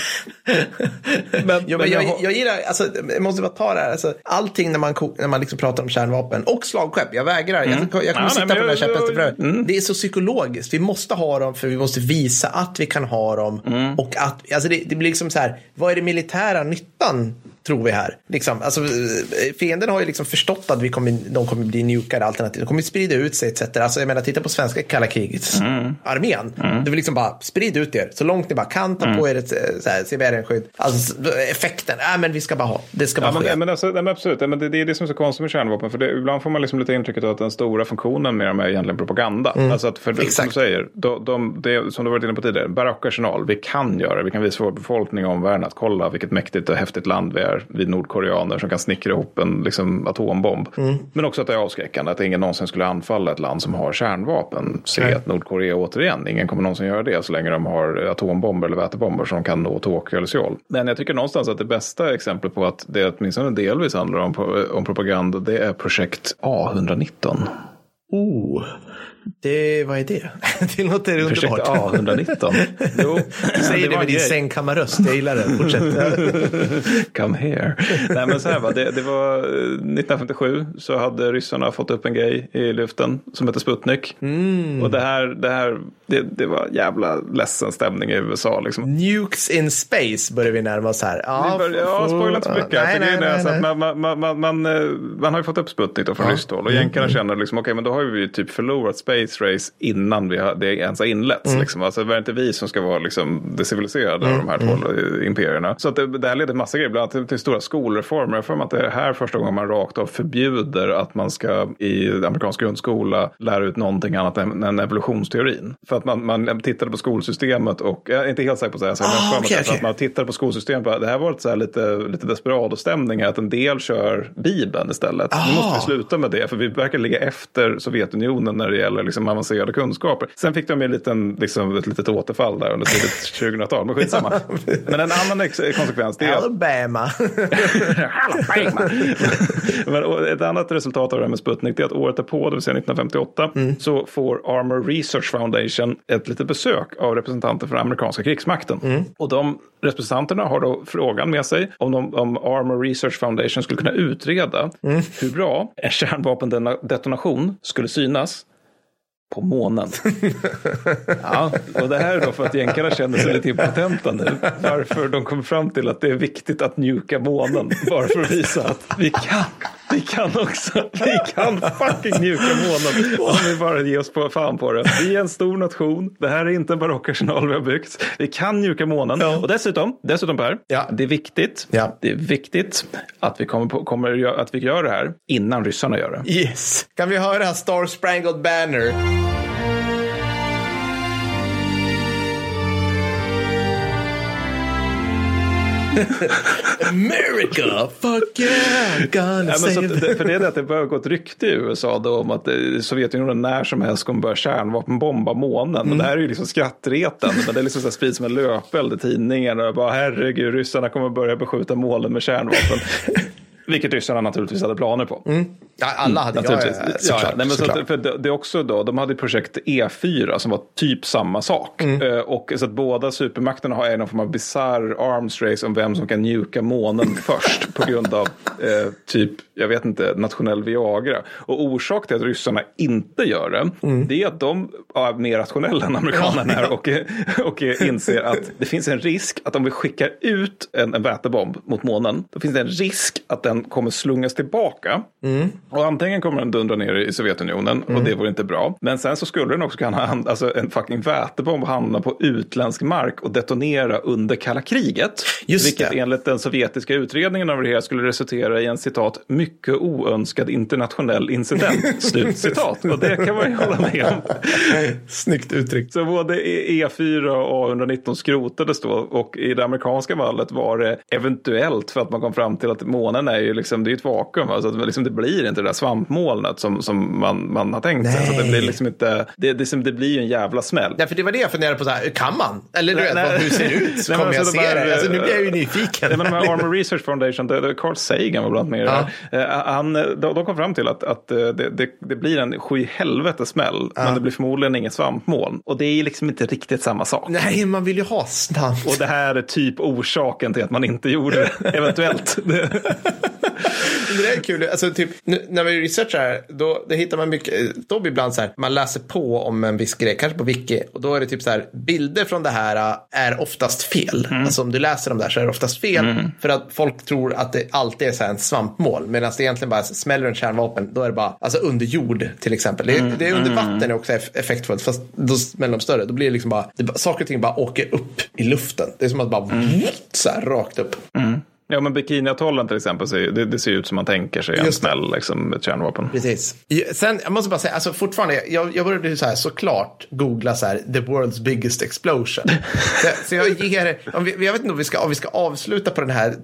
B: men, jo, men jag, jag, jag gillar, alltså, jag måste bara ta det här. Alltså, allting när man, när man liksom pratar om kärnvapen och slagskepp. Jag vägrar. Mm. Jag, jag kommer ja, sitta nej, på den här käpphästen mm. Det är så psykologiskt. Vi måste ha dem för vi måste visa att vi kan ha dem. Mm. Och att, alltså det, det blir liksom så här, vad är det militära nyttan tror vi här. Liksom, alltså, eh, fienden har ju liksom förstått att vi kommer, de kommer bli nukade alternativ. De kommer sprida ut sig etc. Alltså, jag menar, titta på svenska kalla krigets armén. Det vill liksom bara sprida ut er så långt ni bara kan. Ta på er ett eh, CBRN-skydd. Alltså effekten, äh, men vi ska bara ha. Det ska bara
A: Ja, men, men, alltså, nej, men absolut, men det, det är det som är så konstigt med kärnvapen. För det, ibland får man liksom lite intrycket att den stora funktionen med dem är egentligen propaganda. Alltså att för som
B: Exakt.
A: du säger, de, de, det, som du varit inne på tidigare, barock arsenal, vi kan göra det. Vi kan visa vår befolkning och omvärlden att kolla vilket mäktigt och häftigt land vi är. Vi nordkoreaner som kan snickra ihop en liksom, atombomb. Men också att det är avskräckande, att ingen någonsin skulle anfalla ett land som har kärnvapen. Se
B: Nej.
A: att Nordkorea återigen, ingen kommer någonsin göra det så länge de har atombomber eller vätebomber som kan nå Tokyo eller Seoul. Men jag tycker någonstans att det bästa exemplet på att det åtminstone delvis handlar om, om propaganda, det är projekt A119.
B: Oh, det, vad är det? det låter
A: Projekt
B: underbart.
A: A119. Jo,
B: Säg det
A: var
B: med din sängkammarröst. Jag gillar det. Fortsätt.
A: Come here. Nej men så här va, det, det var eh, 1957 så hade ryssarna fått upp en grej i luften som heter Sputnik.
B: Mm.
A: Och det här, det här, det, det var jävla ledsen stämning i USA liksom.
B: Nukes in space börjar vi närma oss här. Ja,
A: Ja, spoila inte så mycket.
B: Nej, nej, nej,
A: så att
B: nej.
A: man, man, man, man, eh, man har ju fått upp Sputnik då från ryskt håll. Och
B: Mm,
A: jänkarna känner liksom, okej men då har vi ju typ förlorat space race innan vi har, det ens har inletts.
B: Mm.
A: Liksom. Alltså det är inte vi som ska vara liksom, det civiliserade av de här två
B: mm.
A: imperierna. Så att det, det här leder till massa grejer, bland annat till, stora skolreformer. Jag för mig att det är här första gången man rakt av förbjuder att man ska i amerikansk grundskola lära ut någonting annat än, än evolutionsteorin. För att man, man tittade på skolsystemet och, jag är inte helt säker på så här, så jag har
B: Ah,
A: för mig
B: okej,
A: att man tittade på skolsystemet. Bara, det här var ett så här lite, lite desperado-stämning här, att en del kör Bibeln istället. Nu
B: Ah.
A: måste vi sluta med det, för vi verkar ligga efter Sovjetunionen när det gäller liksom, avancerade kunskaper. Sen fick de ju en liten, liksom, ett litet återfall där under tidigt 2000-tal, men skitsamma. Men en annan konsekvens, det är
B: Alabama.
A: Alabama. Men ett annat resultat av det här med Sputnik det är att året därpå, det vill säga 1958, så får Armor Research Foundation ett litet besök av representanter från amerikanska krigsmakten. Och de representanterna har då frågan med sig om, de, om Armor Research Foundation skulle kunna utreda hur bra en kärnvapendetonation skulle synas på månen. Ja, och det här är då för att jänkarna känner sig lite impotenta nu. Varför de kommer fram till att det är viktigt att njuka månen. Bara för att visa att vi kan. Vi kan också. Vi kan fucking njuka månen. Om vi bara ger oss på fan på det. Vi är en stor nation. Det här är inte en barockarsenal vi har byggt. Vi kan njuka månen. Och dessutom, dessutom Per,
B: Ja.
A: det är viktigt.
B: Ja.
A: Det är viktigt att vi kommer, på, kommer att vi gör det här innan ryssarna gör det.
B: Yes. Kan vi höra Star Sprangled Banner? America, fuck yeah, gonna
A: men så
B: save
A: att, det- för det är det att det börjar gå ett rykte i USA då om att Sovjetunionen när som helst kommer börja kärnvapenbomba månen.
B: Mm.
A: Och det här är ju liksom skrattretande. men det är liksom så här sprids som en löpeld i tidningen. Och bara herregud, ryssarna kommer börja beskjuta målen med kärnvapen. Vilket ryssarna naturligtvis hade planer på.
B: Ja, alla hade
A: Naturligtvis.
B: ja,
A: Ja,
B: såklart,
A: ja. Nej, men så
B: såklart.
A: att, för det, det är också då, de hade projekt E4 som var typ samma sak.
B: Mm.
A: Eh, och så att båda supermakterna har en form av bizarr arms race om vem som kan njuka månen först på grund av eh, typ, jag vet inte, nationell Viagra. Och orsak till att ryssarna inte gör det,
B: Mm.
A: det är att de är mer rationella än amerikanerna är och, och inser att det finns en risk att om vi skickar ut en, en vätebomb mot månen, då finns det en risk att den kommer slungas tillbaka. Och antingen kommer den dundra ner i Sovjetunionen och det vore inte bra. Men sen så skulle den också kunna, alltså en fucking vätebomb hamna på utländsk mark och detonera under kalla kriget.
B: Just
A: vilket
B: det.
A: enligt den sovjetiska utredningen av det här skulle resultera i en citat mycket oönskad internationell incident. Slut citat. Och det kan man ju hålla med om.
B: Snyggt uttryckt.
A: Så både E4 och A119 skrotades då och i det amerikanska fallet var det eventuellt för att man kom fram till att månen är ju liksom, det är ett vakuum. va? Så att det liksom, det blir inte det där svampmolnet som, som man, man har tänkt sig. Så det
B: Nej.
A: blir liksom inte, det, det, det blir ju en jävla smäll.
B: Ja, för det var det jag funderade på, så här, kan man? Eller du
A: Nej,
B: vet,
A: nej.
B: hur ser det ut?
A: Nej,
B: Kommer jag
A: alltså,
B: se
A: de här,
B: det? Alltså, nu blir jag ju
A: eh,
B: nyfiken.
A: Nej, men de här Armor Research Foundation, det, det, Carl Sagan var bland annat med i det
B: Ja.
A: Eh, Han, de, de kom fram till att, att eh, det, det, det blir en sju helvete smäll, men det blir förmodligen inget svampmoln. Och det är liksom inte riktigt samma sak.
B: Nej, man vill ju ha snabbt.
A: Och det här är typ orsaken till att man inte gjorde det, eventuellt. Det-
B: är kul. Alltså, typ, nu, när vi researchar här, då, då hittar man mycket. Då blir ibland så här, man läser på om en viss grej, kanske på wiki. Och då är det typ så här, bilder från det här är oftast fel. Alltså om du läser dem där så är det oftast fel. För att folk tror att det alltid är så här en svampmål. Medan det egentligen bara smäller en kärnvapen, då är det bara, alltså under jord till exempel. Det, det är under vatten är också eff- effektfullt, fast då smäller de större. Då blir det liksom bara, det, saker och ting bara åker upp i luften. Det är som att bara, så här rakt upp.
A: Ja, men Bikiniatollen till exempel, det, det ser ut som man tänker sig en smäll, liksom, ett kärnvapen.
B: Precis. Sen, jag måste bara säga, alltså fortfarande, jag, jag började så här såklart googla så här, the world's biggest explosion. så, så jag ger, om vi, jag vet inte om vi, ska, om vi ska avsluta på den här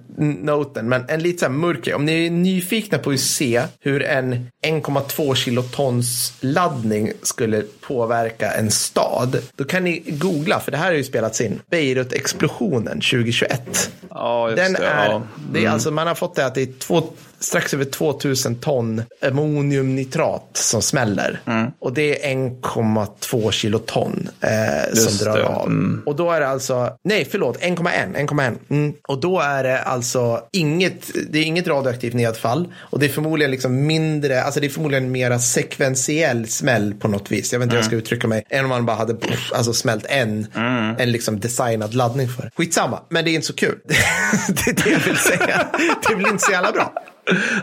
B: noten, men en lite så här mörk grej. Om ni är nyfikna på att se hur en 1,2 kilotons laddning skulle påverka en stad, då kan ni googla, för det här har ju spelats in, Beirut-explosionen 2021.
A: Ja, just
B: Den
A: det.
B: är,
A: ja.
B: det är alltså, man har fått det att det är två, strax över 2000 ton ammoniumnitrat som smäller.
A: Mm.
B: Och det är 1,2 kiloton eh, som drar
A: det,
B: av.
A: mm.
B: Och då är det alltså, nej förlåt, 1,1. 1,1. Mm. Och då är det alltså inget, det är inget radioaktivt nedfall. Och det är förmodligen liksom mindre, alltså det är förmodligen mera sekventiell smäll på något vis. Jag vet inte hur jag ska
A: Mm.
B: uttrycka mig. Än om man bara hade pff, alltså smält en, en liksom designad laddning för. Skitsamma, men det är inte så kul. det är det jag vill säga. Det blir inte så jävla bra.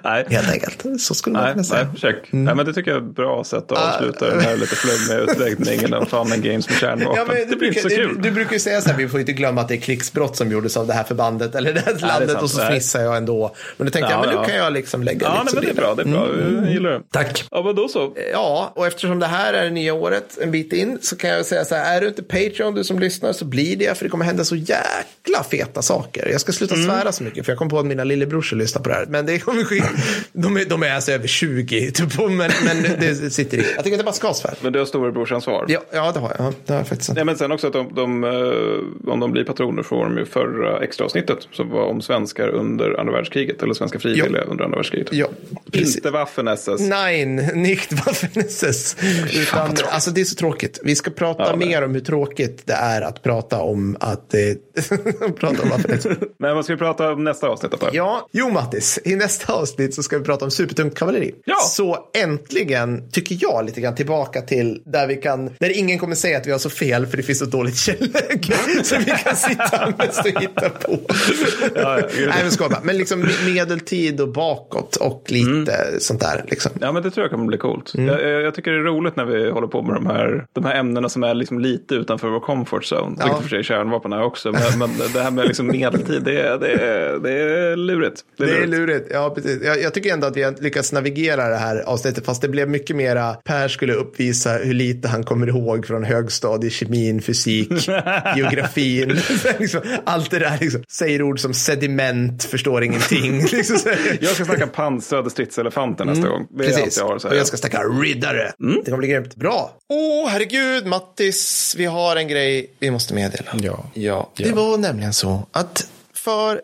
A: Nej.
B: Helt enkelt. Så skulle man
A: Nej,
B: kunna säga.
A: nej, check. Nej, men det tycker jag är ett bra sätt att avsluta den här lite flummiga utläggningen om Fun and Games med kärnvapen.
B: Ja, men
A: det
B: du,
A: blir inte så kul.
B: du, du brukar ju säga så här, vi får inte glömma att det är krigsbrott som gjordes av det här förbandet eller det här
A: är
B: landet
A: sant.
B: och så
A: Nej.
B: fnissar jag ändå. Men då tänkte
A: Ja,
B: jag, men
A: ja.
B: nu kan jag liksom lägga
A: ja,
B: lite
A: nej, men det är bra. Det är bra. Jag gillar det.
B: Tack.
A: Ja, men då så.
B: Ja, och eftersom det här är det nya året en bit in så kan jag säga så här, är du inte Patreon du som lyssnar så blir det för det kommer hända så jäkla feta saker. Jag ska sluta
A: Mm.
B: svära så mycket för jag kom på att mina lillebrorsor lyssnar på det här. Men det De är, de är alltså över 20, typ, men, men det sitter i. Jag tycker att det bara ska svära.
A: Men du har storebrorsansvar.
B: Ja, ja, det har jag. Ja, det har jag faktiskt.
A: Nej, men sen också att de, de, eh, om de blir patroner får de ju förra extra avsnittet som var om svenskar under andra världskriget eller svenska frivilliga under andra världskriget.
B: Ja, precis.
A: Inte Waffen-SS.
B: Nej, nicht Waffen-SS. Utan, alltså det är så tråkigt. Vi ska prata
A: Ja,
B: mer om hur tråkigt det är att prata om att prata om Waffen-SS.
A: Men vad ska vi prata om nästa avsnitt då?
B: Ja, jo Mattis, i nästa avsnitt så ska vi prata om supertungt kavalleri.
A: Ja.
B: Så äntligen, tycker jag, lite grann tillbaka till där vi kan, där ingen kommer säga att vi har så fel för det finns så dåligt källäge. så vi kan sitta mest och hitta på.
A: ja, gud.
B: Nej, men. Men liksom medeltid och bakåt och lite
A: Mm.
B: sånt där. Liksom.
A: Ja, men det tror jag kommer bli coolt.
B: Mm.
A: Jag, jag, tycker det är roligt när vi håller på med de här, de här ämnena som är liksom lite utanför vår comfort zone.
B: Ja.
A: Vilket för sig kärnvapen är också. Men, men det här med liksom medeltid, det, är- det, är- det är lurigt.
B: Det är lurigt. Ja, precis. Jag, jag tycker ändå att vi har lyckats navigera det här avsnittet. Fast det blev mycket mera, Per skulle uppvisa hur lite han kommer ihåg från högstadiekemin, fysik, geografin. liksom, allt det där, liksom, säger ord som sediment, förstår ingenting. liksom.
A: Jag ska snacka pansrade stridselefanter nästa gång. Det
B: Mm. Precis.
A: jag har
B: Och jag ska snacka riddare. Det kommer bli grymt. Bra. Åh, oh, herregud, Mattis. Vi har en grej vi måste meddela.
H: Ja.
B: ja. Det var nämligen så att för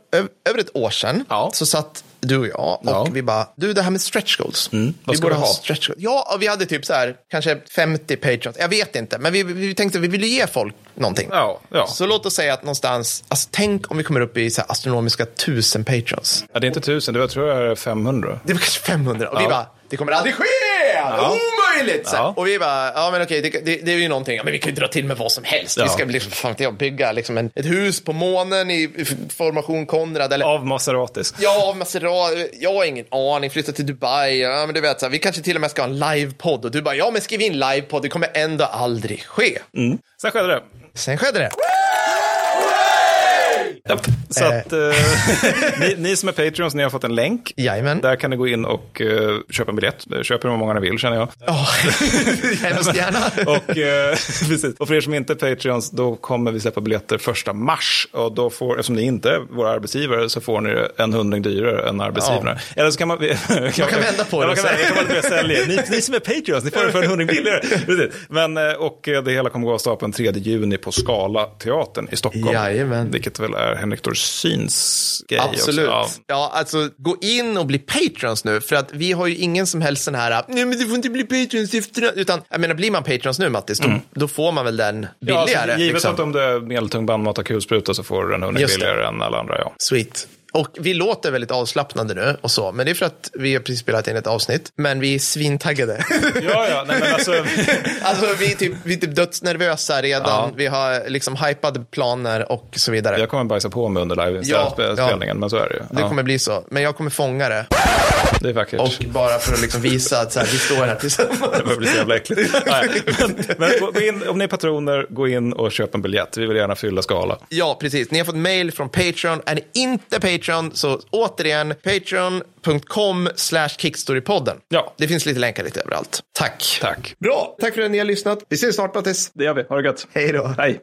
B: över ett år sedan
H: Ja.
B: så satt du och jag och
H: Ja.
B: vi bara, du det här med stretch goals.
H: Mm. Vad
B: vi borde ha stretch goals. Ja, och vi hade typ så här, kanske 50 patrons. Jag vet inte, men vi, vi tänkte vi ville ge folk någonting.
H: Ja, ja.
B: Så låt oss säga att någonstans, alltså tänk om vi kommer upp i så astronomiska tusen patrons.
H: Ja, det är inte tusen, det var, tror jag är 500.
B: Det var kanske 500 och vi bara, det kommer aldrig ske! Omöjligt! Här.
H: Ja.
B: Och vi bara, ja men okej, det, det, det är ju någonting, ja, men vi kan ju dra till med vad som helst. Vi
H: Ja.
B: ska liksom, fan jag, bygga liksom en, ett hus på månen i formation Konrad eller
H: Av Maseratisk.
B: Ja, Maserati, jag har ingen aning, flytta till Dubai, ja men du vet, så här, vi kanske till och med ska ha en livepodd och du bara, ja men skriv in livepodd, det kommer ändå aldrig ske.
H: Sen skedde det.
B: Sen skedde det.
H: Japp. Så att, eh, ni, ni som är Patreons, ni har fått en länk.
B: Jajamän.
H: Där kan ni gå in och eh, köpa en biljett. Köper hur många ni vill känner jag.
B: Ja, hemskt gärna.
H: och, eh, precis. och för er som inte är Patreons, då kommer vi släppa biljetter första mars. Och då får, eftersom ni inte är våra arbetsgivare, så får ni en hundring dyrare än arbetsgivarna. Eller så kan man... man
B: kan vända på det
H: ja, Man kan, kan sälja. Ni, ni som är Patreons, ni får det för en hundring billigare. Precis. Men, eh, och eh, det hela kommer gå av stapeln 3 juni på Skala teatern i Stockholm.
B: Jajamän.
H: Vilket väl är
A: här Henrik Dorsins grej
B: Absolut.
A: också.
B: Ja. alltså gå in och bli patrons nu. För att vi har ju ingen som helst sån här, nej men du får inte bli patrons efter Utan, jag menar, blir man patrons nu Mattis, då, då får man väl den
A: Mm. Ja,
B: billigare.
A: alltså, givet
B: liksom.
A: att om det är medeltung bandmat och kulspruta så får du den hundring
B: Just det.
A: billigare än alla andra. Ja.
B: Sweet. Och vi låter väldigt avslappnade nu och så, men det är för att vi har precis spelat in ett avsnitt. Men vi är svintaggade.
A: Ja, ja, nej, men alltså,
B: alltså vi är typ, vi är typ dödsnervösa redan.
A: Ja.
B: Vi har liksom hypade planer och så vidare.
A: jag kommer bajsa på mig under
B: Ja,
A: liveinspelningen,
B: ja.
A: men så är det ju.
B: Det
A: Ja,
B: kommer bli så. Men jag kommer fånga det.
A: det är vackert.
B: Och bara för att liksom visa att så här, vi står här tillsammans.
A: Det börjar bli så jävla äckligt. Nej, men, men gå- gå in, om ni är patroner, gå in och köp en biljett. Vi vill gärna fylla skala.
B: Ja, precis. Ni har fått mail från Patreon. Är ni inte Patreon, så återigen, patreon.com slash kickstorypodden.
A: Ja.
B: Det finns lite länkar lite överallt. Tack.
A: Tack.
B: Bra, tack för att ni har lyssnat. Vi ses snart, Mattis.
A: Det gör vi. Ha det gött.
B: Hej då.
A: Hej.